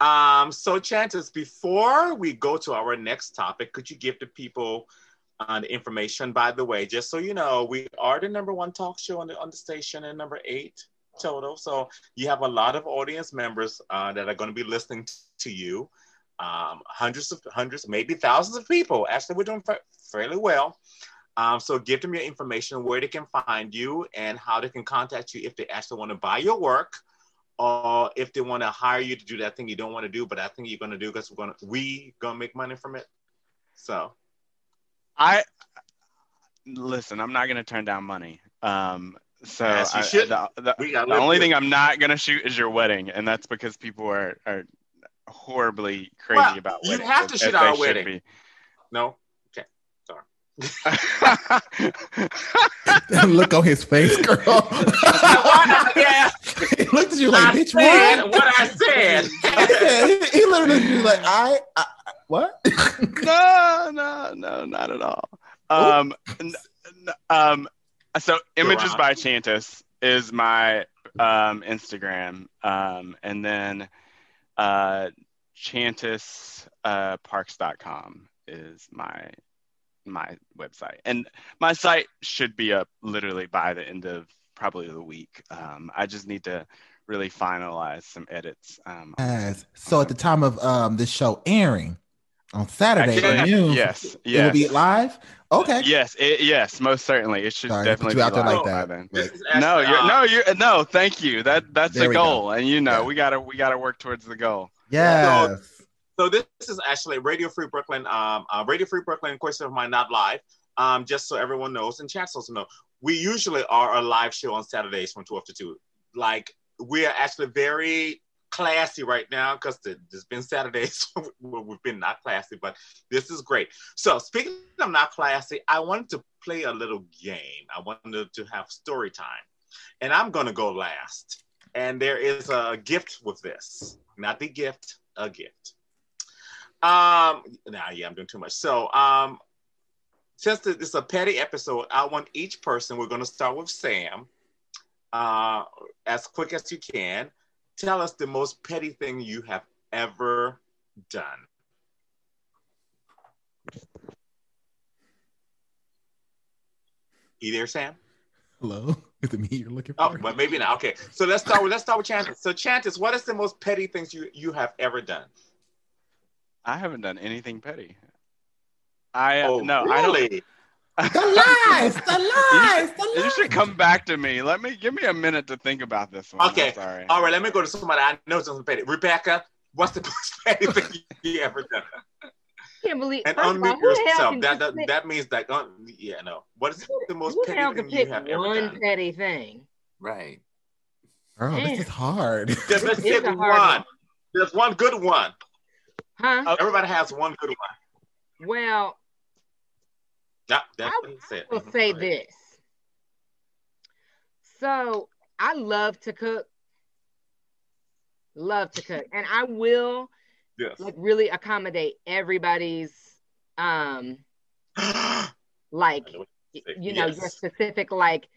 Um, so Chantis before we go to our next topic, could you give the people uh, the information? By the way, just so you know, we are the number one talk show on the on the station and number eight total. So you have a lot of audience members uh, that are going to be listening t- to you. Um, hundreds of hundreds, maybe thousands of people. Actually, we're doing fairly well. Um, so give them your information, where they can find you, and how they can contact you if they actually want to buy your work, or if they want to hire you to do that thing you don't want to do, but I think you're going to do because we're going to we gonna make money from it. So I listen. I'm not going to turn down money. Um, so Yes, I- should. the, the- the only thing I'm not going to shoot is your wedding, and that's because people are are horribly crazy Well, about you weddings. have to as- shoot as our wedding. be. no, okay, sorry. [LAUGHS] [LAUGHS] Look on his face, girl. yeah, [LAUGHS] he looked at you like, I bitch, said what? what I said. he, he literally was like, I, I what? no, no, no, not at all. Um, n- n- um, so images by Chantis is my um Instagram, um, and then uh, Chantis uh, Parks.com is my my website, and my site should be up literally by the end of probably the week. Um, I just need to really finalize some edits. Um, Yes. So at the time of um this show airing on Saturday Actually, at noon, yes, it will be live. Okay. Yes, it, yes, most certainly. It should Sorry to put definitely be out there like that. then. This No, you're no, you're no. Thank you. That that's There the we go. goal, and you know Yeah. we gotta we gotta work towards the goal. Yes. So this is actually Radio Free Brooklyn, um, uh, Radio Free Brooklyn, question of mine, not live. Um, just so everyone knows and chat also know, we usually are a live show on Saturdays from 12 to 2. Like we are actually very classy right now because there's been Saturdays [LAUGHS] where we've been not classy, but this is great. So speaking of not classy, I wanted to play a little game. I wanted to have story time, and I'm gonna go last. And there is a gift with this, not the gift, a gift. Um, now, yeah, I'm doing too much. So, um, since it's a petty episode, I want each person. We're going to start with Sam. Uh, as quick as you can, tell us the most petty thing you have ever done. You there, Sam? Hello. [LAUGHS] Is it me you're looking for? Oh, for? but maybe not. Okay, so let's start with let's start with Chantis. So, Chantis, what is the most petty things you you have ever done? I haven't done anything petty. I Oh, no, I don't. Really? the lies, the [LAUGHS] lies, the lies. You should come back to me. Let me give me a minute to think about this one. Okay. sorry. All right, let me go to somebody I know something petty. Rebecca, what's the most petty thing you ever done? I can't believe. And first all, unmute who the hell yourself. That, that pick- that means that uh, yeah, no. What is the most who the hell petty can thing you pick have ever one done? petty thing? Right. Girl, this is hard. Just let's It's pick a hard one. one. There's one good one. Huh? Everybody has one good one. Well, That's it. I will say this. So I love to cook. Love to cook. And I will Yes. like really accommodate everybody's um [GASPS] like y- you know, your specific like,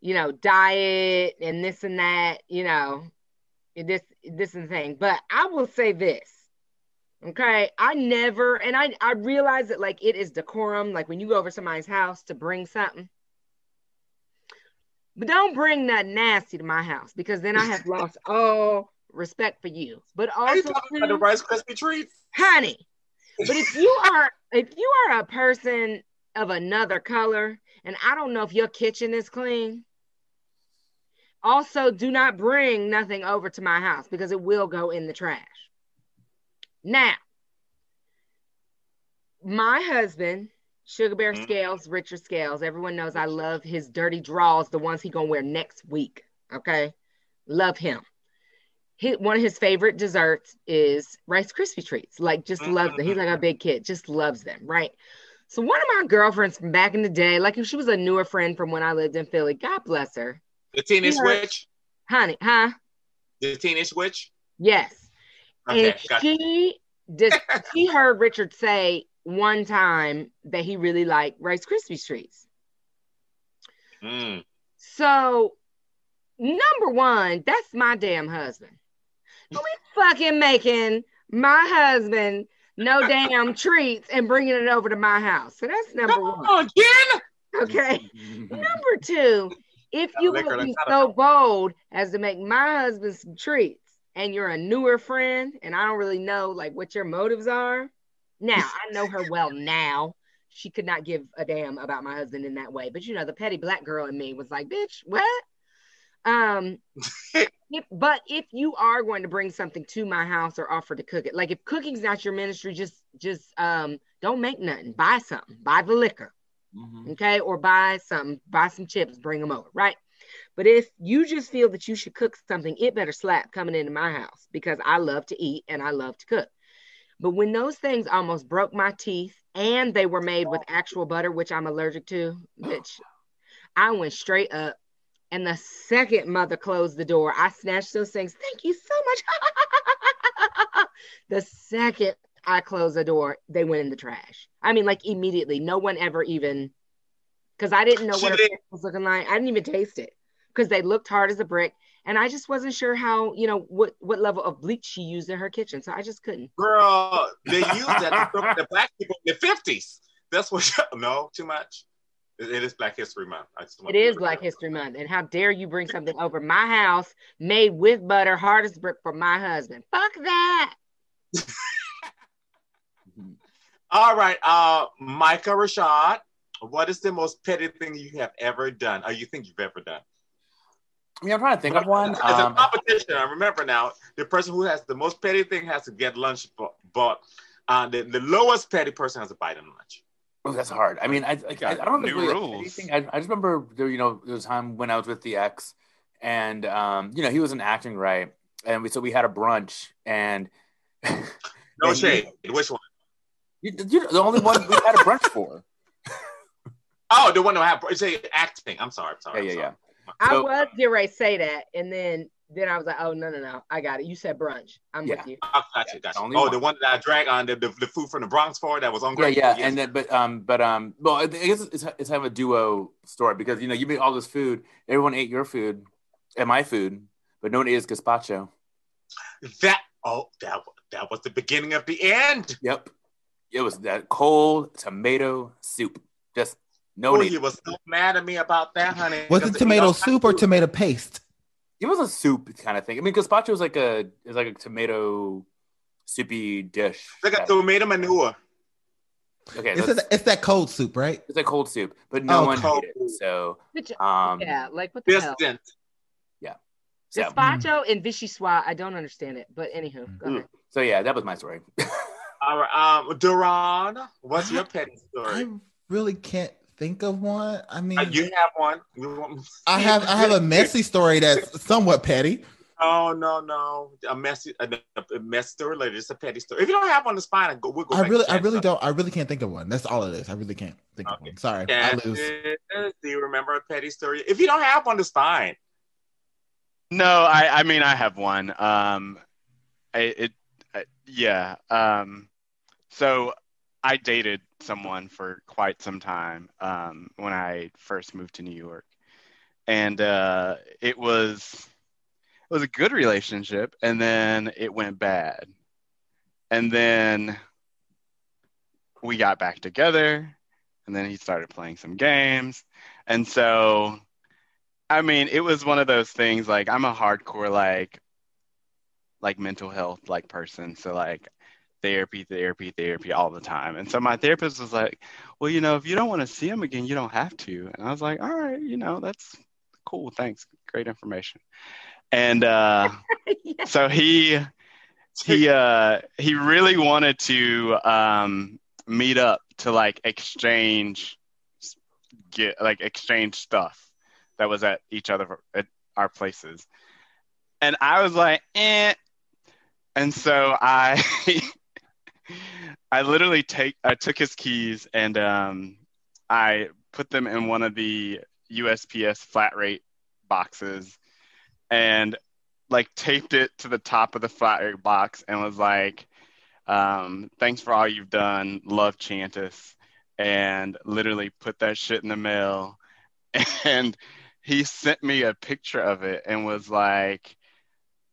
you know, diet and this and that, you know, this this and thing. But I will say this. Okay. I never and I I realize that like it is decorum, like when you go over somebody's house to bring something. But don't bring nothing nasty to my house because then I have lost [LAUGHS] all respect for you. But also, about the Rice Krispie treats? honey, but if you [LAUGHS] are if you are a person of another color, and I don't know if your kitchen is clean, also do not bring nothing over to my house because it will go in the trash. Now, my husband, Sugar Bear Mhm. Scales, Richard Scales. Everyone knows I love his dirty draws, the ones he gonna wear next week. Okay, love him. He, one of his favorite desserts is Rice Krispie treats. Like, just loves them. He's like a big kid, just loves them, right? So one of my girlfriends from back in the day, like if she was a newer friend from when I lived in Philly, God bless her, The Teenage Witch. honey, huh? The Teenage Witch. Yes. Okay, and gotcha. she just she heard Richard say one time that he really liked Rice Krispie treats. Mm. So number one, that's my damn husband. Don't fucking making my husband no [LAUGHS] damn treats and bringing it over to my house. So that's number one. Again? Okay. [LAUGHS] number two, if you would be so bold as to make my husband some treats and you're a newer friend and I don't really know like what your motives are. Now, I know her well now. She could not give a damn about my husband in that way. But you know, the petty black girl in me was like, bitch, what? Um [LAUGHS] if, but if you are going to bring something to my house or offer to cook it, like if cooking's not your ministry, just just um don't make nothing. Buy something. Buy the liquor. Okay, or buy some, buy some chips, bring them over, right? But if you just feel that you should cook something, it better slap coming into my house because I love to eat and I love to cook. But when those things almost broke my teeth and they were made with actual butter, which I'm allergic to, bitch, I went straight up. And the second mother closed the door, I snatched those things. Thank you so much. [LAUGHS] the second I closed the door, they went in the trash. I mean, like immediately. No one ever even, because I didn't know what it was looking like. I didn't even taste it because they looked hard as a brick, and I just wasn't sure how, you know, what what level of bleach she used in her kitchen. So I just couldn't. Girl, they used that to the black people in the fifties. That's what. [LAUGHS] No, too much. It- is Black History Month. I just want It is Black History Month, and how dare you bring something over my house made with butter, hard as brick for my husband? Fuck that. [LAUGHS] All right, uh, Micah Rashad, what is the most petty thing you have ever done, or you think you've ever done? I mean, I'm trying to think of one. It's Um, a competition. I remember now. The person who has the most petty thing has to get lunch bu- bought. Uh, the, the lowest petty person has to buy them lunch. Oh, that's hard. I mean, I, I, I don't know if it's new really a rules. petty thing. I, I just remember there, you know, there was a time when I was with the ex, and um, you know, he wasn't acting right, and we, so we had a brunch, and [LAUGHS] No and shade. Which one? You, you're the only one we had a brunch for. [LAUGHS] Oh, the one that have say acting. I'm sorry. I'm sorry. Yeah, I'm yeah, sorry. I was getting ready to say that, and then then I was like, oh no no no, I got it. You said brunch. I'm Yeah. with you. Oh, gotcha, gotcha. only Oh, one. the one that I drag on the, the, the food from the Bronx for that was on. Yeah, yeah, and then but um but um well I guess it's it's kind of a duo story because you know you made all this food, everyone ate your food and my food, but no one ate his gazpacho. that oh that that was the beginning of the end. Yep, it was that cold tomato soup. Just no Oh, need. he was so mad at me about that, honey. Was it tomato you know, soup or tomato paste? It was a soup kind of thing. I mean, gazpacho is like a is like a tomato soupy dish. It's like a tomato manure. Okay, It's, that's, that- it's that cold soup, right? it's like cold soup, but no Oh, one cold. ate it. So um yeah, like what the hell? Yeah. So, Gazpacho and vichyssoise. I don't understand it, but anywho, go ahead. so yeah, that was my story. [LAUGHS] All right, um, Duran, what's your petty story? I really can't think of one. I mean, Uh, you have one. I have I have a messy [LAUGHS] story that's somewhat petty. Oh no no a messy a, a mess story later. It's a petty story. If you don't have one, it's fine. Go, we'll go I back really I really stuff. don't I really can't think of one. That's all it is. I really can't think of one. Sorry, I Candace, lose. do you remember a petty story? If you don't have one, it's fine. No, I, I mean I have one. Um, I, it, I, yeah. Um, so I dated someone for quite some time um, when I first moved to New York, and uh, it was it was a good relationship, and then it went bad, and then we got back together, and then he started playing some games, and so I mean, it was one of those things like I'm a hardcore like like mental health like person. So like therapy, therapy, therapy all the time. And so my therapist was like, Well, you know, if you don't want to see him again, you don't have to. And I was like, All right, you know, that's cool, thanks. Great information. And uh [LAUGHS] so he he uh he really wanted to um meet up to like exchange get like exchange stuff that was at each other at our places. And I was like, eh. And so I [LAUGHS] I literally take I took his keys and um I put them in one of the USPS flat rate boxes and like taped it to the top of the flat rate box and was like um, thanks for all you've done love chantis and literally put that shit in the mail. [LAUGHS] And he sent me a picture of it and was like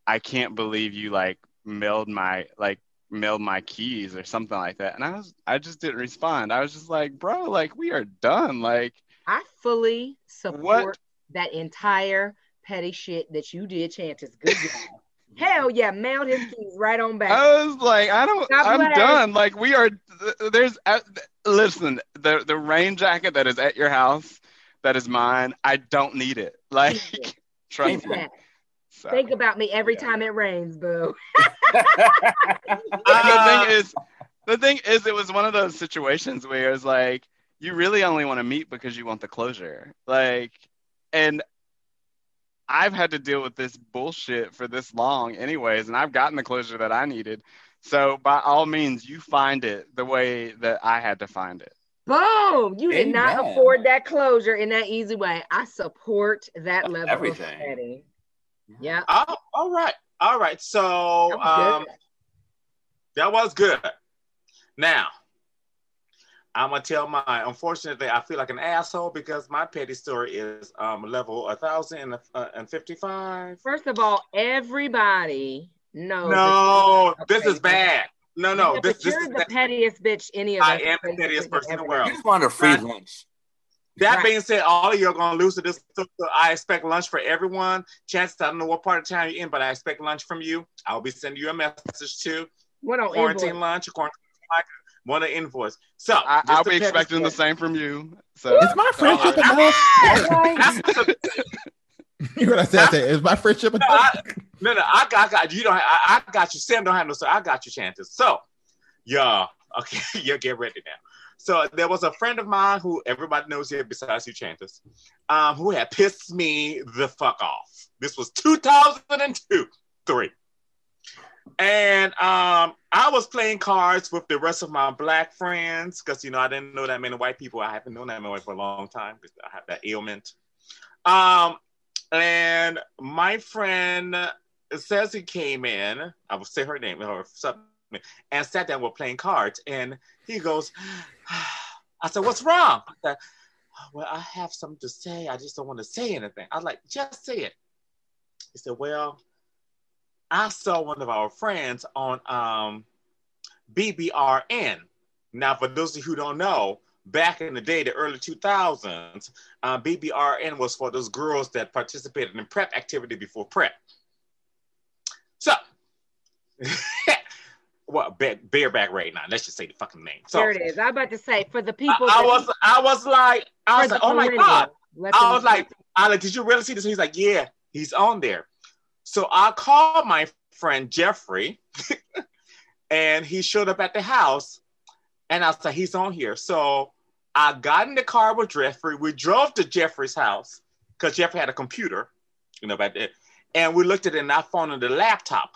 i can't believe you like mailed my like mailed my keys or something like that and i was i just didn't respond i was just like bro like we are done like I fully support that entire petty shit that you did, Chantis. Good job. Hell yeah, mailed his keys right on back. I was like, I don't, God I'm done. Like we are, there's, uh, listen, the the rain jacket that is at your house, that is mine. I don't need it. Like, [LAUGHS] trust me. That. Think about me every time it rains, boo. [LAUGHS] the thing uh, is, the thing is, it was one of those situations where it's like you really only want to meet because you want the closure. Like, and I've had to deal with this bullshit for this long, anyways, and I've gotten the closure that I needed. So, by all means, you find it the way that I had to find it. Boom! You did not afford that closure in that easy way. I support that level Everything. of petty. Yeah. Oh, all right. All right. So That was um, good. that was good. Now, I'm gonna tell my. Unfortunately, I feel like an asshole because my petty story is um level a thousand uh, and fifty-five. First of all, everybody knows. No, this is bad. No, no, Yeah, this but this you're is the pettiest bitch any of I am the pettiest person in the world. You just wanted a free lunch. That Right. being said, all of you are gonna lose to this. So I expect lunch for everyone. Chantis I don't know what part of town you're in, but I expect lunch from you. I'll be sending you a message too. What on quarantine invoice? lunch, quarantine like one an invoice. So I, I'll be petty expecting the same from you. So it's my friendship enough? [LAUGHS] [LAUGHS] you know what I said? I said, Is my friendship No. I, no, no, I got, I got you. Don't, I, I got you. Sam don't have no. So I got your Chantis. So, yeah, okay, [LAUGHS] yeah, get ready now. So there was a friend of mine who everybody knows here besides you, Chantis, um, who had pissed me the fuck off. This was 2002, three. And um, I was playing cards with the rest of my black friends because you know I didn't know that many white people. I haven't known that many white for a long time because I have that ailment. Um, and my friend says he came in. I will say her name or something, and sat down. We're playing cards, and he goes, [SIGHS] "I said, what's wrong?" I said, well, I have something to say. I just don't want to say anything. I was like, just say it. He said, well, I saw one of our friends on um, BBRN. Now, for those of you who don't know, back in the day, the early 2000s, uh, BBRN was for those girls that participated in prep activity before prep. So, [LAUGHS] well, ba- bareback right now. Let's just say the fucking name. So, there it is. I'm about to say for the people. I, I was, I was like, I was like, oh my god. I was like, I like, did you really see this? He's like, yeah, he's on there. So I called my friend Jeffrey, [LAUGHS] and he showed up at the house, and I was like, he's on here. So I got in the car with Jeffrey. We drove to Jeffrey's house because Jeffrey had a computer, you know, back there, and we looked at it in our phone on the laptop.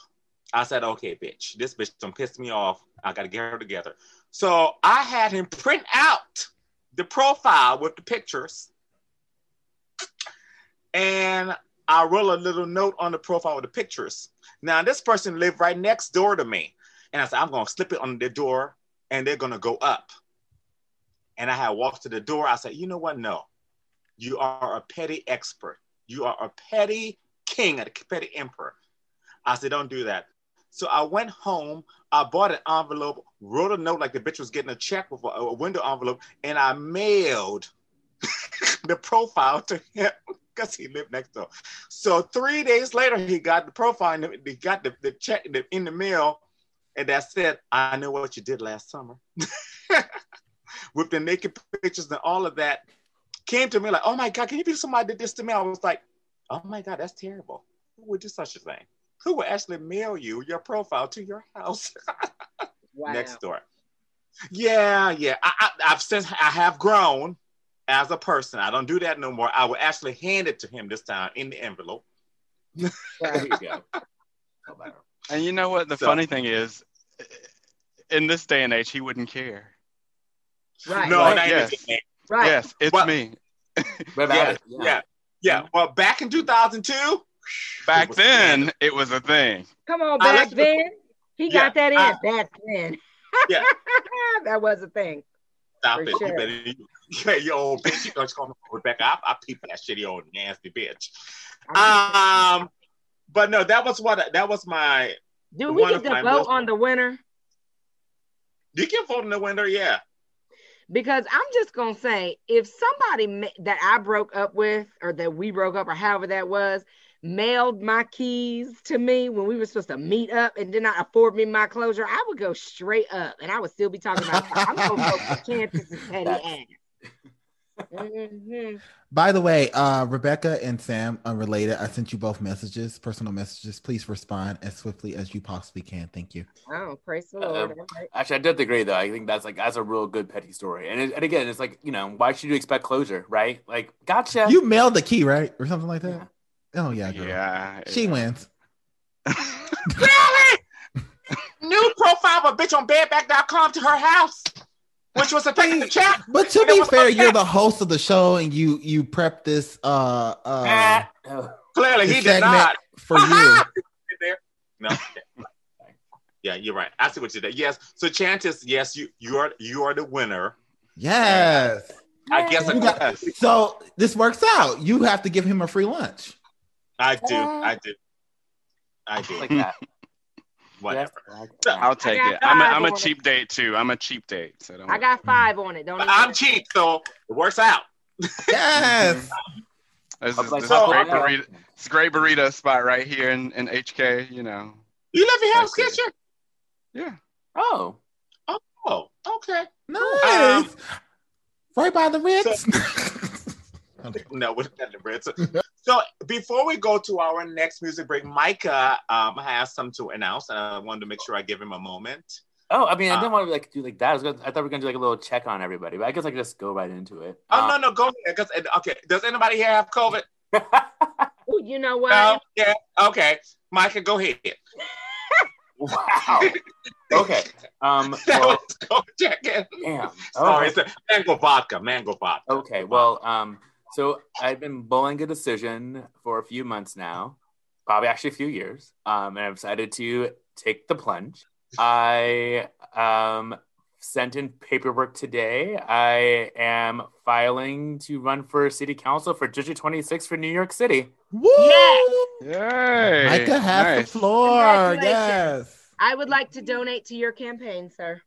I said, okay, bitch, this bitch done pissed me off. I got to get her together. So I had him print out the profile with the pictures. And I wrote a little note on the profile with the pictures. Now, this person lived right next door to me. And I said, I'm to slip it on the door and they're to go up. And I had walked to the door. I said, you know what? No, you are a petty expert. You are a petty king, a petty emperor. I said, don't do that. So I went home. I bought an envelope, wrote a note like the bitch was getting a check with a, a window envelope, and I mailed [LAUGHS] the profile to him [LAUGHS] because he lived next door. So three days later, he got the profile and he got the, the check in the mail, and that said, "I know what you did last summer." [LAUGHS] With the naked pictures and all of that, came to me like, "Oh my God, can you believe somebody did this to me?" I was like, "Oh my God, that's terrible. Who would do such a thing? Who will actually mail you your profile to your house?" [LAUGHS] Wow. next door. Yeah, yeah. I, I, I've since I have grown as a person. I don't do that no more. I will actually hand it to him this time in the envelope. There you go. And you know what? The So- funny thing is, in this day and age, he wouldn't care. Right. No, Like, not yes. Right. Yes, it's Well- me. [LAUGHS] Yeah, yeah, yeah, Well, back in 2002, Back then, it was a thing. Come on, back like the- then. He Yeah, got that in I- back then. Yeah. [LAUGHS] that was a thing. stop it. sure. You better, yeah, you old bitch. You don't call me Rebecca. I, I peep that shitty old nasty bitch. Um, but no, that was what that was my. Do we one get to vote most- on the winner? You can vote in the winner, yeah. Because I'm just gonna say, if somebody ma- that I broke up with, or that we broke up, or however that was, mailed my keys to me when we were supposed to meet up and did not afford me my closure, I would go straight up, and I would still be talking about. [LAUGHS] I'm gonna vote for Chantis's petty ass. Mhm. By the way, uh, Rebecca and Sam, unrelated, I sent you both messages, personal messages. Please respond as swiftly as you possibly can. Thank you. Oh, praise the Um, Lord! All right. Actually, I did agree though. I think that's like that's a real good petty story. And, it, and again, it's like you know, why should you expect closure, right? Like, gotcha. You mailed the key, right? Or something like that? Oh, yeah. Girl. Yeah. She wins. [LAUGHS] New profile of a bitch on bedback.com to her house, which was a thing in the chat. But to be fair, you're the host of the show and you you prepped this uh uh Clearly, this he did not. for you. [LAUGHS] No. Yeah, you're right. I see what you did. Yes. So Chantis, yes, you you are you are the winner. Yes. I guess got- so this works out. You have to give him a free lunch. I do. I do. I do. Like that. [LAUGHS] Whatever. I'll take it. I'm a, five I'm a on it. cheap date too. I'm a cheap date. So don't I got five on it. Don't I'm cheap, so it works out. [LAUGHS] Yes. This is, like, this is so- great burrito. It's a great burrito spot right here in, in HK. You know. You live in Hell's That's. Kitchen? Yeah. Oh. Oh, okay. Nice. Um, right by the Ritz. [LAUGHS] no, we're not the Ritz. So before we go to our next music break, Micah um, has something to announce, and I wanted to make sure I give him a moment. Oh, I mean, I Uh, didn't want to like do like that. I, was gonna, I thought we were gonna do like a little check on everybody, but I guess I could just go right into it. Oh Um, no, no, go ahead. 'cause- okay, does anybody here have COVID? [LAUGHS] Ooh, you know what? No. Yeah. Okay, Micah, go ahead. Wow. [LAUGHS] okay. Um. [LAUGHS] That Well, was go check in. damn. Sorry, Oh. it's a mango vodka. Mango vodka. Okay, well, um, so I've been bowling a decision for a few months now, probably actually a few years. Um, and I've decided to take the plunge. I um sent in paperwork today. I am filing to run for city council for District 26 for New York City. Woo! Yay. Micah has Nice. the floor. Yes. I would like to donate to your campaign, sir.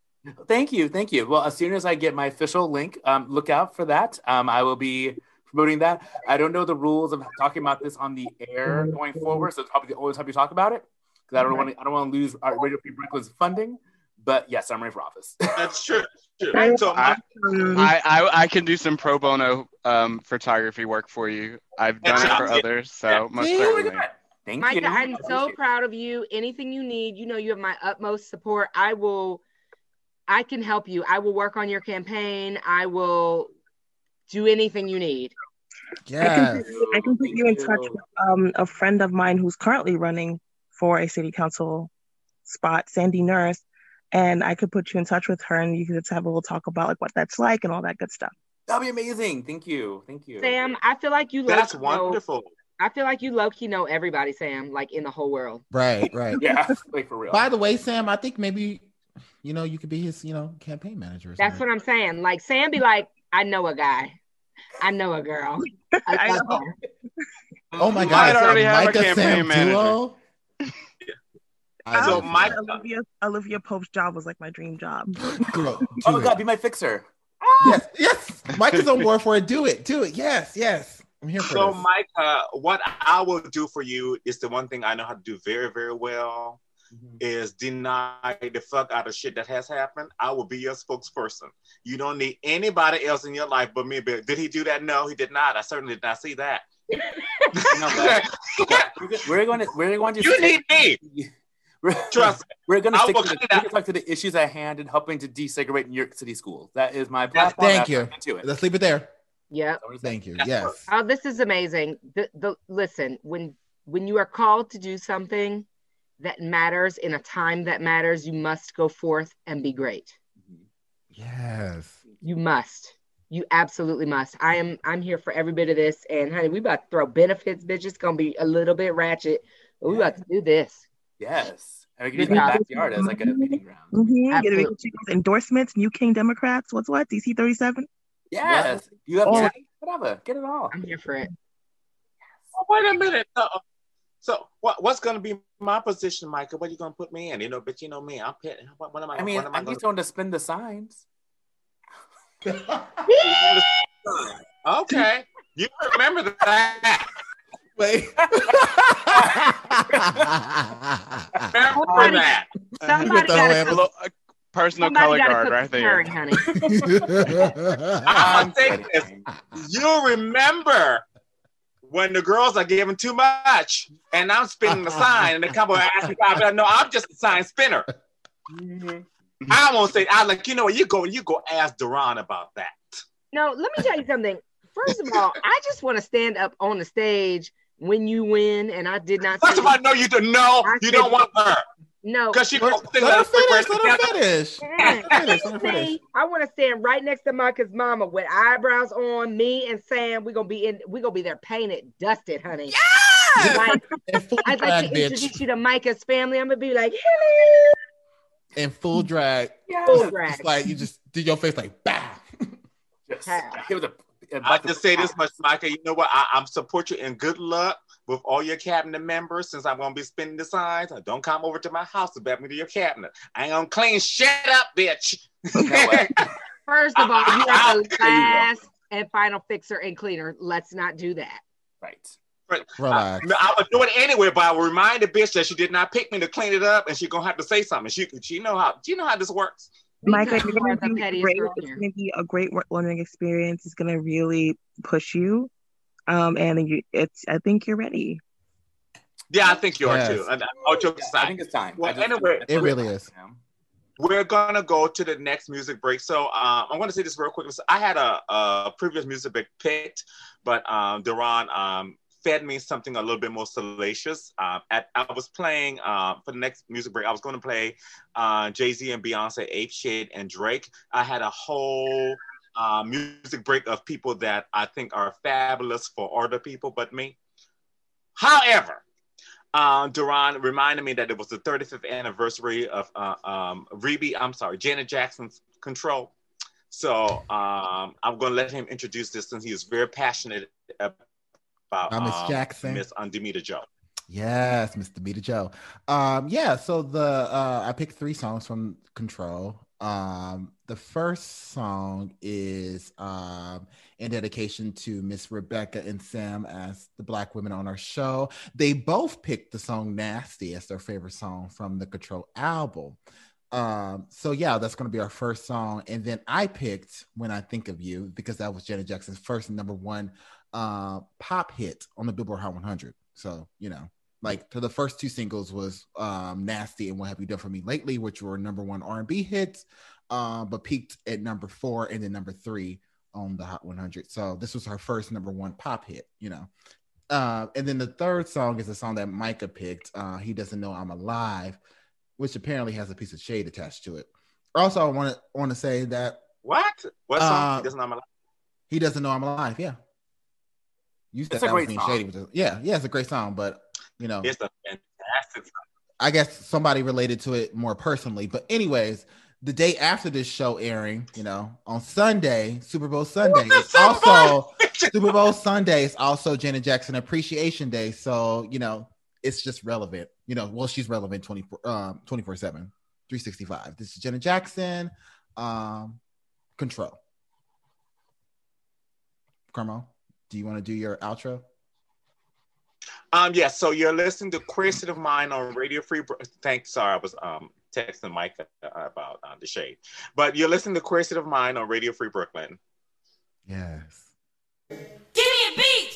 Thank you, thank you. Well, as soon as I get my official link, um, look out for that. Um, I will be promoting that. I don't know the rules of talking about this on the air going forward, so it's probably the only time you talk about it because I don't want to. I don't want to lose our Radio Free Brooklyn's funding. But yes, I'm ready for office. [LAUGHS] That's true. true. So I, my, I, I I can do some pro bono um, photography work for you. I've done it for others, so most See? oh certainly. Thank Micah, you. I'm so proud of you. Anything you need, you know you have my utmost support. I will I can help you. I will work on your campaign. I will do anything you need. I can, put, I can put you in touch with um, a friend of mine who's currently running for a city council spot, Sandy Nurse, and I could put you in touch with her, and you could just have a little talk about like what that's like and all that good stuff. That'd be amazing. Thank you. Thank you. Sam, I feel like you that's low-key know- wonderful. I feel like you low key know everybody, Sam, like in the whole world. Right, right. [LAUGHS] Yeah, like for real. By the way, Sam, I think maybe you know you could be his, you know, campaign manager. That's what I'm saying. Like Sam be like, I know a guy. I know a girl. [LAUGHS] I, I know. Oh my God! might already have a Micah campaign Sam manager. duo. I So love Mike- Olivia Olivia Pope's job was like my dream job. [LAUGHS] Girl, oh do my god, be my fixer. Yes, yes. Mike is on board for it. Do it, do it. Yes, yes. I'm here for So, this. Micah, what I will do for you is the one thing I know how to do very, very well Mm-hmm. is deny the fuck out of shit that has happened. I will be your spokesperson. You don't need anybody else in your life but me. But did he do that? No, he did not. I certainly did not see that. [LAUGHS] No, but- we're going to we're going to You need me. [LAUGHS] Trust. We're gonna stick to the, cut we're gonna talk to the issues at hand and helping to desegregate New York City schools. That is my platform. Thank you. what it. Let's leave it there. Yeah. Thank you. Yes. Oh, this is amazing. The, the listen when when you are called to do something that matters in a time that matters, you must go forth and be great. Yes. You must. You absolutely must. I am. I'm here for every bit of this. And honey, we about to throw benefits, bitch. It's gonna be a little bit ratchet, but we about to do this. Yes. And we can Good use my backyard as like a meeting ground. Mm-hmm. Get a check endorsements, New King Democrats. What's what? DC 37? Yes. You have Oh. whatever. Get it all. I'm here for it. Oh, wait a minute. Uh, so what, what's going to be my position, Michael? What are you going to put me in? You know, but you know me. I'm pit. What, what am I? I mean, what am I I'm going just going to spin the signs. [LAUGHS] Okay. You remember that. Wait. remember that. Somebody got lamp. to Lo- a personal somebody color guard right there. curry, honey. [LAUGHS] I'm saying this. You remember when the girls are giving too much and I'm spinning the sign and the couple ask me, "I no, I'm just a sign spinner. Mm-hmm. I won't say, I like, you know what, you go, you go ask Duran about that. No, let me tell you something. First of all, I just want to stand up on the stage when you win, and I did not. First of all, no, you don't know, I you said- don't want her. No, Because she Let, let her finish. Let her finish. Let her finish. Let her finish. I want to stand right next to Micah's mama with eyebrows on. Me and Sam, we're gonna be in. We're gonna be there, painted, dusted, honey. Yes! Like, [LAUGHS] I'd like drag, to introduce you to Micah's family. I'm gonna be like, hello. In full drag. Full drag. It's like you just did your face like bow. Yes. How? It was a, a I just say this much, Micah. You know what? I, I'm support you and good luck with all your cabinet members. Since I'm gonna be spinning the signs, don't come over to my house to bet me to your cabinet. I ain't gonna clean shit up, bitch. [LAUGHS] First of all, you are the [LAUGHS] There you go. last and final fixer and cleaner. Let's not do that. Right. Uh, Relax. I, I would do it anyway, but I would remind the bitch that she did not pick me to clean it up, and she gonna have to say something. She she know how. Do you know how this works? Micah, you're gonna the do pettiest great. It's gonna be a great learning experience. It's gonna really push you. Um, and you, it's. I think you're ready. Yeah, I think you are Yes. too. And all jokes I aside, think it's time. Well, just- anyway, It really is. we're gonna go to the next music break. So um, I'm gonna say this real quick. So I had a, a previous music break picked, but um, Duran um, fed me something a little bit more salacious. Um, at, I was playing uh, for the next music break. I was going to play uh, Jay Z and Beyonce, Ape Shade, and Drake. I had a whole uh, music break of people that I think are fabulous for other people but me. However, uh, Duran reminded me that it was the 35th anniversary of uh, um, Reby, I'm sorry, Janet Jackson's Control. So um, I'm going to let him introduce this since he is very passionate about Uh, Miss um, Jackson. Miss Undemita Joe. Yes, Mr. Beta Joe. Um, yeah, so the uh I picked three songs from Control. Um, the first song is um in dedication to Miss Rebecca and Sam as the black women on our show. They both picked the song Nasty as their favorite song from the Control album. Um, so yeah, that's gonna be our first song. And then I picked When I Think of You because that was Janet Jackson's first number one uh pop hit on the Billboard Hot 100. So, you know, like to the first two singles was um nasty and what have you done for me lately which were number one r&b hits um but peaked at number four and then number three on the hot 100 so this was her first number one pop hit you know uh, and then the third song is a song that micah picked uh he doesn't know i'm alive which apparently has a piece of shade attached to it also i want to want to say that What? What song? Uh, He doesn't know I'm alive. he doesn't know i'm alive yeah you said It's a that was being song. shady which is, yeah yeah it's a great song but you know It's a fantastic song. I guess somebody related to it more personally. But anyways, the day after this show airing, you know, on Sunday, Super Bowl Sunday, it's also Super Bowl Sunday is also Janet Jackson Appreciation Day. So, you know, it's just relevant. You know, well, she's relevant 24 um 24 7, 365. This is Janet Jackson. Um, control. Carmo, do you want to do your outro? Um, yes, so you're listening to Queer State of Mind on Radio Free. Bro- Thanks, sorry, I was um texting Mike uh, about uh, the shade, but you're listening to Queer State of Mind on Radio Free Brooklyn. Yes. Give me a beat.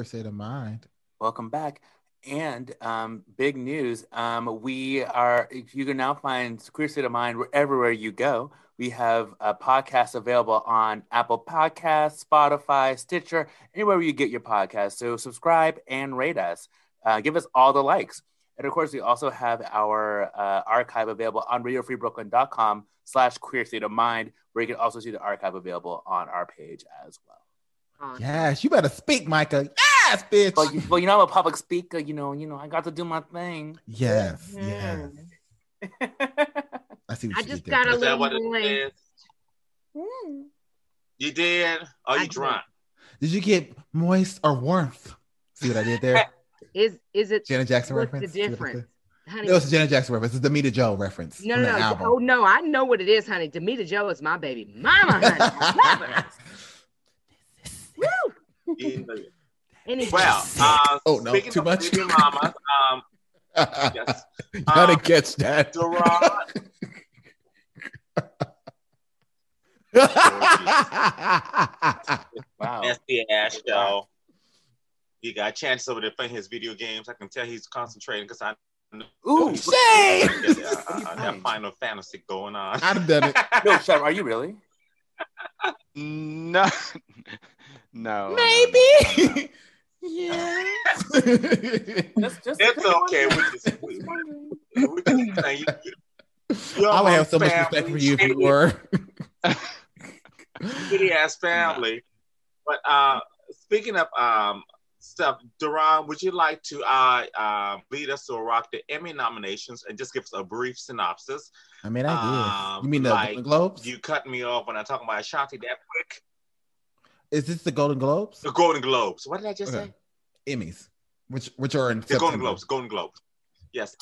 Queer State of Mind. Welcome back. And um, big news. Um, we are, you can now find Queer State of Mind wherever you go. We have a podcast available on Apple Podcasts, Spotify, Stitcher, anywhere where you get your podcast. So subscribe and rate us. Uh, give us all the likes. And of course, we also have our uh, archive available on radiofreebrooklyn.com slash queer state of mind, where you can also see the archive available on our page as well. Yes, you better speak, Micah. Yes, bitch. Well, you, well, you know, I'm a public speaker. You know, you know, I got to do my thing. Yes, mm-hmm. yes. [LAUGHS] I see what I you just did there. got a Is little what it link. Mm. You did? Are you drunk? Did you get moist or warmth? See what I did there? [LAUGHS] Is is it Janet Jackson what's reference? the See what I difference? Honey, No, it's a Janet Jackson reference. It's the Damita Jo reference. no, no, no. album. Oh no, I know what it is, honey. Damita Jo is my baby mama, honey. [LAUGHS] I love her. Woo! Anyway. Well, uh, Oh, no, too much? baby mamas, um, [LAUGHS] yes. How to Um, catch that? Duran, Wow. That's the Ash show. He got a chance over there playing his video games. I can tell he's concentrating because I know Ooh, he's Shay! got uh, uh, that Final Fantasy going on. I've done it. [LAUGHS] No, Shep, are you really? [LAUGHS] No, no. Maybe. [LAUGHS] yeah. Just, just It's okay. We just, we, we just saying you, you're I would have amongst so much respect for you if you were. [LAUGHS] shitty ass family. But uh, speaking of um, stuff, Duran, would you like to uh, uh, lead us to rock the Emmy nominations and just give us a brief synopsis? I mean, I did. Um, you mean the like, Golden Globes? You cut me off when I talk about Ashanti that quick. Is this the Golden Globes? The Golden Globes. What did I just Okay. say? Emmys, which which are in The Golden Globes. Golden Globes. Yes.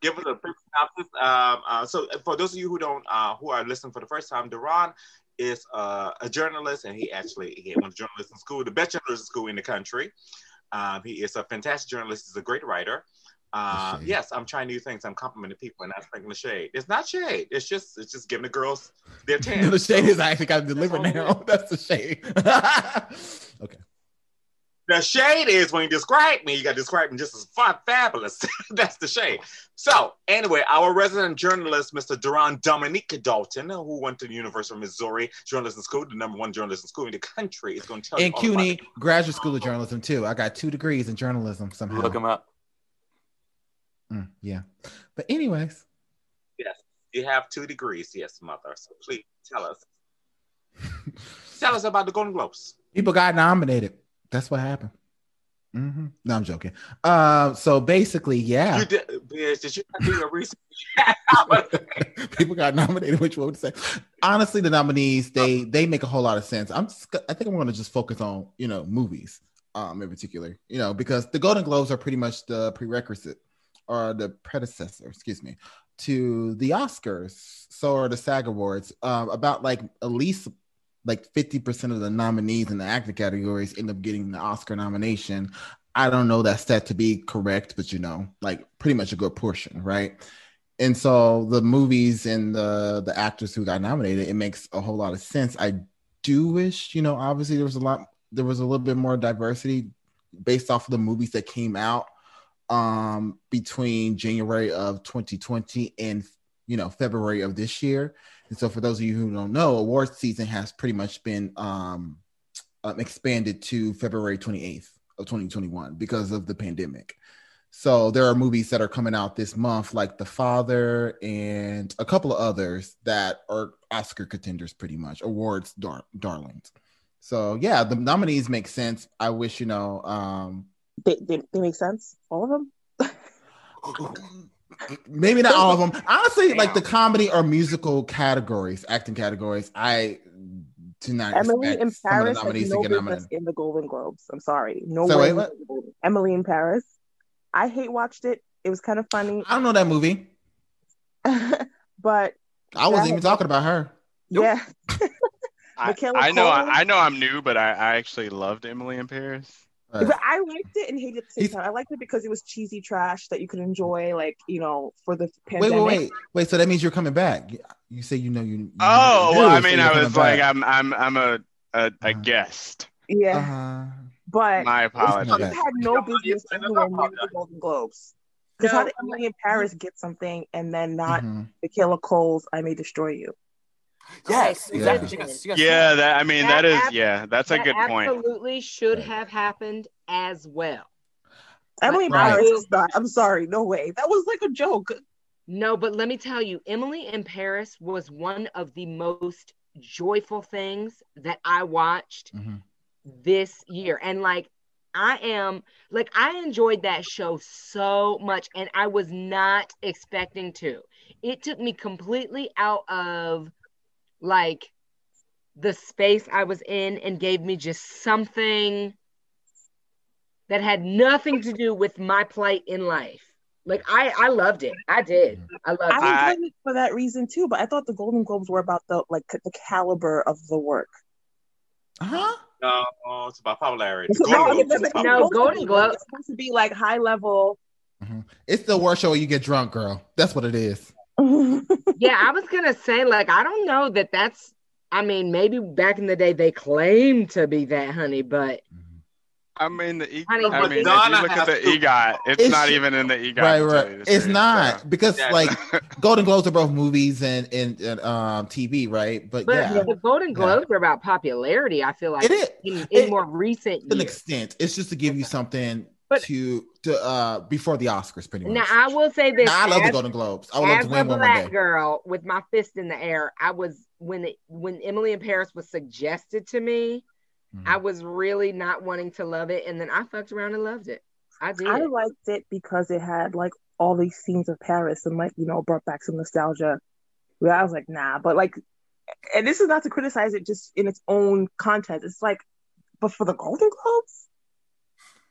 Give us a brief synopsis. Um, uh, so, for those of you who don't, uh, who are listening for the first time, Duran is uh, a journalist, and he actually he went to journalism school, the best journalism school in the country. Um, he is a fantastic journalist. He's a great writer. Uh, yes, I'm trying new things. I'm complimenting people and not sprinkling the shade. It's not shade. It's just it's just giving the girls their [LAUGHS] chance. the shade So- is actually got delivered now. [LAUGHS] That's the shade. [LAUGHS] okay. The shade is when you describe me, you got to describe me just as fun, fabulous. That's the shade. So, anyway, our resident journalist, Mr. Duran Dominique Dalton, who went to the University of Missouri Journalism School, the number one journalism school in the country, is going to tell And you all about CUNY Graduate School of Journalism too. I got two degrees in journalism somehow. Look him up. Mm, yeah. But anyways, Yes, you have two degrees. Yes, mother. So please tell us. [LAUGHS] tell us about the Golden Globes. people got nominated. That's what happened. hmm No, I'm joking. Um, so basically, yeah, You did, bitch, did you not do your research? [LAUGHS] [LAUGHS] people got nominated. Which one would say? Honestly, the nominees they they make a whole lot of sense. I'm just, I think I'm going to just focus on you know movies, um, in particular. You know, because the Golden Globes are pretty much the prerequisite or the predecessor, excuse me, to the Oscars. So are the SAG Awards. Um, about like at least like 50% of the nominees in the acting categories end up getting the Oscar nomination. I don't know that to be correct, but you know, like pretty much a good portion, right? And so the movies and the the actors who got nominated, it makes a whole lot of sense. I do wish, you know, obviously there was a lot, there was a little bit more diversity based off of the movies that came out um between January of 2020 and you know February of this year. And so for those of you who don't know, awards season has pretty much been um, um expanded to February 28th of 2021 because of the pandemic. So there are movies that are coming out this month, like The Father and a couple of others that are Oscar contenders, pretty much awards dar- darlings. So yeah, the nominees make sense. I wish you know um, They, they, they make sense. All of them. [LAUGHS] maybe not all of them. Honestly, like the comedy or musical categories, acting categories, I do not Emily expect in some the Paris has nominees no to get business in the Golden Globes. I'm sorry. No So way. Emily in Paris. I hate watched it. It was kind of funny, I don't know that movie. [LAUGHS] but I wasn't even talking about her. yeah. [LAUGHS] I, I know, Cole? I, know, I'm new, but I, I actually loved Emily in Paris. But I liked it and hated it at the same time. I liked it because it was cheesy trash that you could enjoy, like you know, for the Wait, pandemic. wait, wait, wait. wait. So that means you're coming back. You say you know you. you Oh knew, well, I mean, you're I was like, back. I'm, I'm, I'm a, a, a guest. Yeah. Uh-huh. but My this apologies. had no business anywhere near the Golden Globes. Because how did Emily in Paris get something and then not Mhm. Michaela Coel's "I May Destroy You"? Yes, exactly. She got- she got Yeah, that I mean that is ab- yeah, that's a that good point. Absolutely should have happened as well. Emily in Right. Paris is not. [LAUGHS] I'm sorry, no way. That was like a joke. No, but let me tell you, Emily in Paris was one of the most joyful things that I watched mm-hmm. this year. And like, I am like, I enjoyed that show so much, and I was not expecting to. It took me completely out of like the space I was in and gave me just something that had nothing to do with my plight in life. Like I, I loved it. I did. I loved it. I enjoyed it for that reason too. But I thought the Golden Globes were about the like the caliber of the work. Uh huh? No, it's about popularity. No, Golden I mean, Globes is listen, about no. Golden Globes is supposed to be like high level. It's the worst show where you get drunk, girl. That's what it is. Yeah, I was gonna say, like, I don't know that that's. I mean, maybe back in the day they claimed to be that, honey, but I mean the e- Honey, I but mean if you look at the has to- EGOT, it's, It's- not even in the EGOT. right, right. It's truth, not so. because Yeah. like [LAUGHS] Golden Globes are both movies and and, and um TV, right? But, but yeah, the Golden Globes are about popularity. I feel like It is. in, in It- more recent to an years. extent, it's just to give you something to to uh before the Oscars, pretty much. Now I will say this: Now, I love the Golden Globes. I would love as to a win one one black day. girl with my fist in the air, I was when it when Emily in Paris was suggested to me, Mm-hmm. I was really not wanting to love it, and then I fucked around and loved it. I did. I liked it because it had like all these scenes of Paris and like you know brought back some nostalgia. Where I was like, nah, but like, and this is not to criticize it just in its own content. It's like, but for the Golden Globes,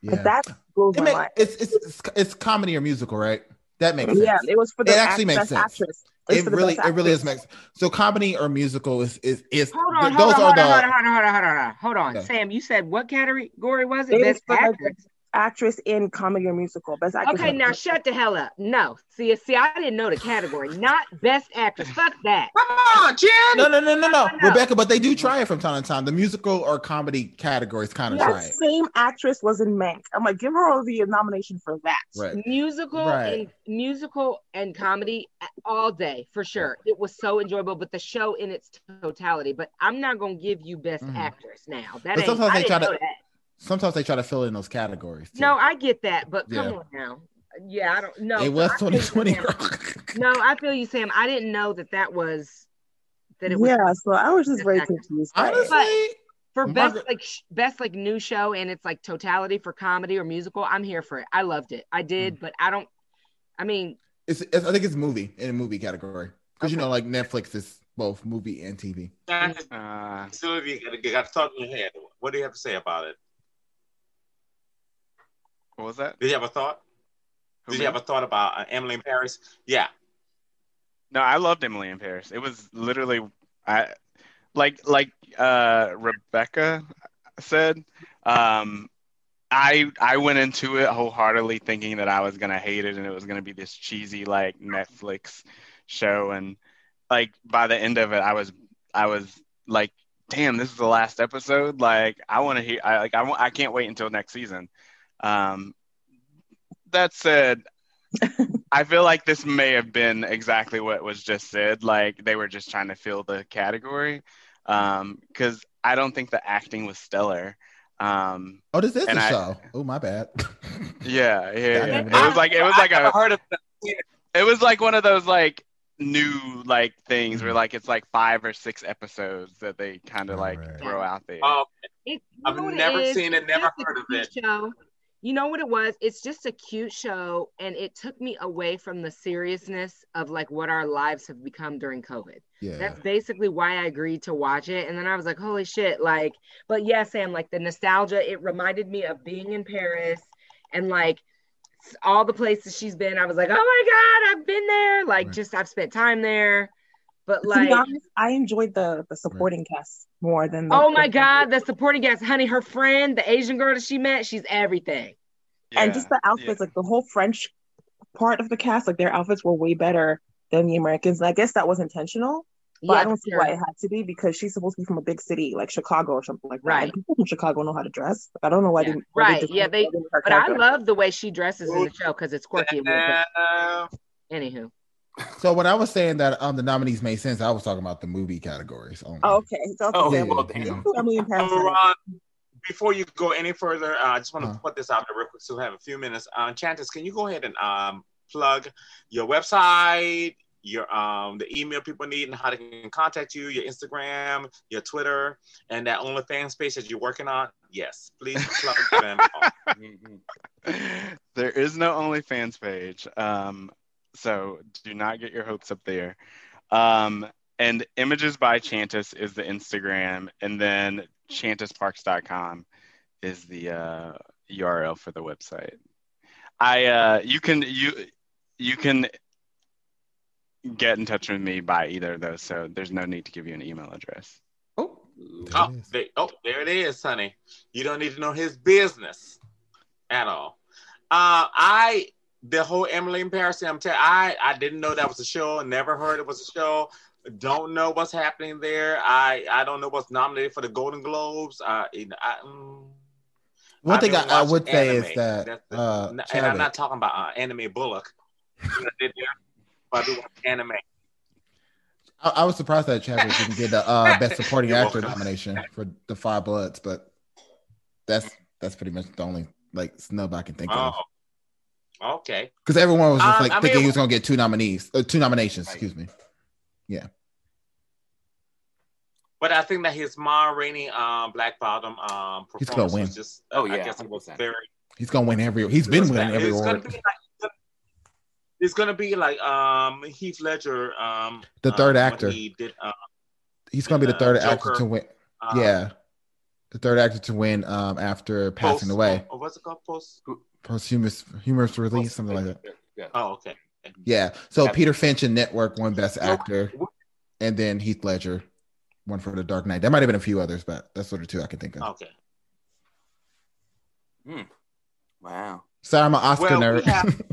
Yeah. like that blows It my make- mind. it's, it's it's it's comedy or musical, right? That makes sense. Yeah, it was for the it actually act- makes best sense. actress. It was It for the really it really is makes so comedy or musical is is is Hold th- on, those hold on, are hold the on, hold on, hold on, hold on, hold on, hold on. Okay. Sam, you said what category was it? It was Best for actress. Actress in comedy or musical. Best actress. Okay, in- now shut the hell up. No, see, see, I didn't know the category. Not best actress. Fuck that. Come on, Jen. No, no, no, no, no, Rebecca. But they do try it from time to time. The musical or comedy categories kind of that try it. same actress was in Mank. I'm like, give her all the nomination for that. Right. Musical Right. and musical and comedy all day for sure. It was so enjoyable, but the show in its totality. But I'm not gonna give you best Mhm. actress now. That But ain't. sometimes I they didn't try to that. Sometimes they try to fill in those categories. Too. No, I get that, but come Yeah. on now. Yeah, I don't know. It was I feel you, 2020, No, I feel you, Sam. I didn't know that that was that it was. Yeah, so I was just very confused. by it. Honestly, For best Margaret- like sh- best like new show and it's like totality for comedy or musical, I'm here for it. I loved it. I did, Mm. but I don't. I mean, it's, it's I think it's movie in a movie category because you know like Netflix is both movie and TV. Uh, Sylvia, you got, you got to talk in your head. What do you have to say about it? What was that? Did you have a thought? Who, Did me? you have a thought about uh, Emily in Paris? Yeah. No, I loved Emily in Paris. It was literally I like like uh Rebecca said, um I I went into it wholeheartedly thinking that I was gonna hate it and it was gonna be this cheesy like Netflix show and like by the end of it I was I was like damn this is the last episode like I want to hear I like I, I can't wait until next season um that said [LAUGHS] I feel like this may have been exactly what was just said. Like they were just trying to fill the category. Um, because I don't think the acting was stellar. Um, Oh, this is and the I- show. Oh, my bad. [LAUGHS] yeah, yeah. Yeah. It was like it was like a never heard of it was like one of those like new like things where like it's like five or six episodes that they kind of like throw out there. Oh, it, I've never is? seen it, never just heard of it. Show. You know what it was? It's just a cute show, and it took me away from the seriousness of like what our lives have become during COVID. Yeah. That's basically why I agreed to watch it. And then I was like, holy shit. Like, but yeah, Sam, like the nostalgia, it reminded me of being in Paris and like all the places she's been. I was like, oh my God, I've been there. Like, just I've spent time there. But to like, be honest, I enjoyed the the supporting cast more than. The, oh my the- God, the supporting cast, honey, her friend, the Asian girl that she met, she's everything. and just the outfits, like the whole French part of the cast, like their outfits were way better than the Americans. And I guess that was intentional. But Yeah, I don't see sure. why it had to be because she's supposed to be from a big city like Chicago or something like that. Right. And people from Chicago know how to dress. I don't know why they they Right. just- Yeah, they why didn't but I love the way she dresses in the show because it's quirky. a little bit. Anywho. So when I was saying that um the nominees made sense, I was talking about the movie categories only. Oh, okay. So, Oh, okay. well, damn. put Emily in Paris. So, Ron, before you go any further, uh, I just want to Uh-huh. put this out there real quick so we have a few minutes. Uh, Chantis, can you go ahead and um, plug your website, your um, the email people need, and how they can contact you, your Instagram, your Twitter, and that OnlyFans page that you're working on? Yes, please plug them. all. [LAUGHS] there is no OnlyFans page, um, so do not get your hopes up there. Um, and Images by Chantis is the Instagram, and then chantisparks.com is the uh, URL for the website. I uh, you can you you can get in touch with me by either of those, so there's no need to give you an email address. Oh, they, oh, there it is, honey. You don't need to know his business at all. Uh, I the whole Emily in Paris. I'm telling I I didn't know that was a show. Never heard it was a show. Don't know what's happening there. I I don't know what's nominated for the Golden Globes. Uh, I, mm, One I've thing I, I would say is that the- uh, and I'm not talking about uh, anime Bullock. I [LAUGHS] but I do watch anime. I, I was surprised that Chadwick didn't get the uh, best supporting [LAUGHS] actor nomination for the Five Bloods, but that's that's pretty much the only like snub I can think of. Oh, okay. Because everyone was just Um, like I mean, thinking it he was gonna get two nominees, uh, two nominations. Excuse me. Yeah. But I think that his Ma Rainey um, Black Bottom um, He's gonna win. was just, Oh, yeah, I yeah, guess it was very. He's gonna win every. He's been winning every It's gonna be like it's gonna be like um Heath Ledger um The third um, actor. he did um, He's gonna be the uh, third Joker, actor to win. uh, yeah, the third actor to win um after passing post, away. Or what's it called? Post. Posthumous humorous release, something like that. Yeah. Oh, okay. Yeah. So Yeah. Peter Finch and Network won Best Actor, and then Heath Ledger won for The Dark Knight. There might have been a few others, but that's sort of two I can think of. Okay. Hmm. Wow. Sorry, I'm an Oscar Well, we nerd. have- [LAUGHS]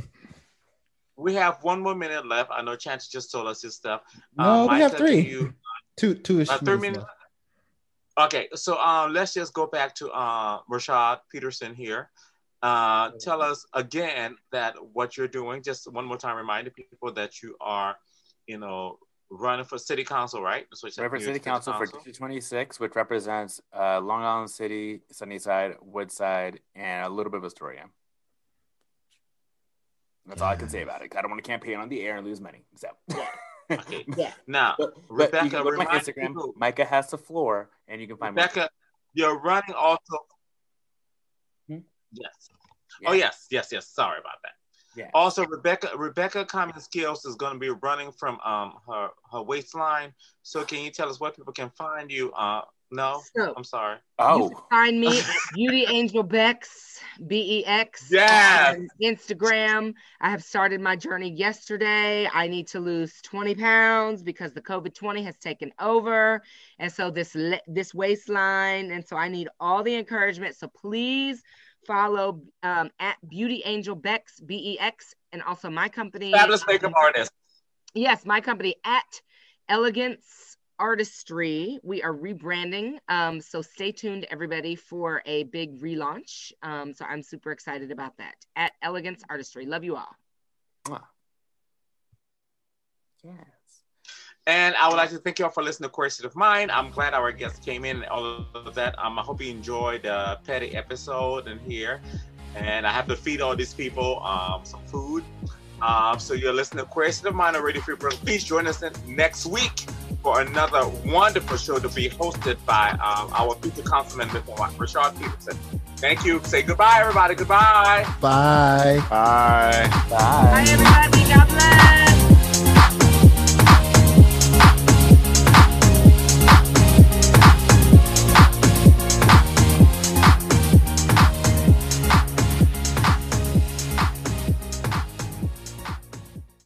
We have one more minute left. I know Chance just told us his stuff. no, Uh, we Micah, have three. you- two, two ish Uh, three minutes minutes. left. Okay, so um, let's just go back to uh, Rashad Peterson here. Uh, tell us again that what you're doing. Just one more time, reminding people that you are, you know, running for city council, right? That's what you said, for New City York Council for District 26, which represents uh, Long Island City, Sunnyside, Woodside, and a little bit of Astoria. That's all I can say about it. I don't want to campaign on the air and lose money. So, yeah. [LAUGHS] Now, but, but Rebecca, you can go to my Instagram. people- Micah has the floor, and you can find more. Rebecca, you're running also. Yes. Oh yes, yes, yes. Sorry about that. Yeah. Also, Rebecca Rebecca Common Skills is going to be running from um her her waistline. So can you tell us where people can find you? Uh, no, So- I'm sorry. Oh. You can find me at Beauty Angel Bex, B E X. Yes. on Instagram. I have started my journey yesterday. I need to lose 20 pounds because the COVID 20 has taken over. And so this this waistline. And so I need all the encouragement. So please follow um, at Beauty Angel Bex, B E X, and also my company. Fabulous makeup artist. Yes, my company at Elegance Artistry. We are rebranding. Um, so stay tuned, everybody, for a big relaunch. Um, so I'm super excited about that. At Elegance Artistry. Love you all. And I would like to thank you all for listening to Question of Mine. I'm glad our guests came in and all of that. Um, I hope you enjoyed the petty episode and here. And I have to feed all these people um, some food. Um, so you're listening to Question of Mine already free. Please join us next week for another wonderful show to be hosted by um, our future councilman, Mr. Rashad Peterson. Thank you. Say goodbye, everybody. Goodbye. Bye. Bye. Bye. Bye. everybody. God bless.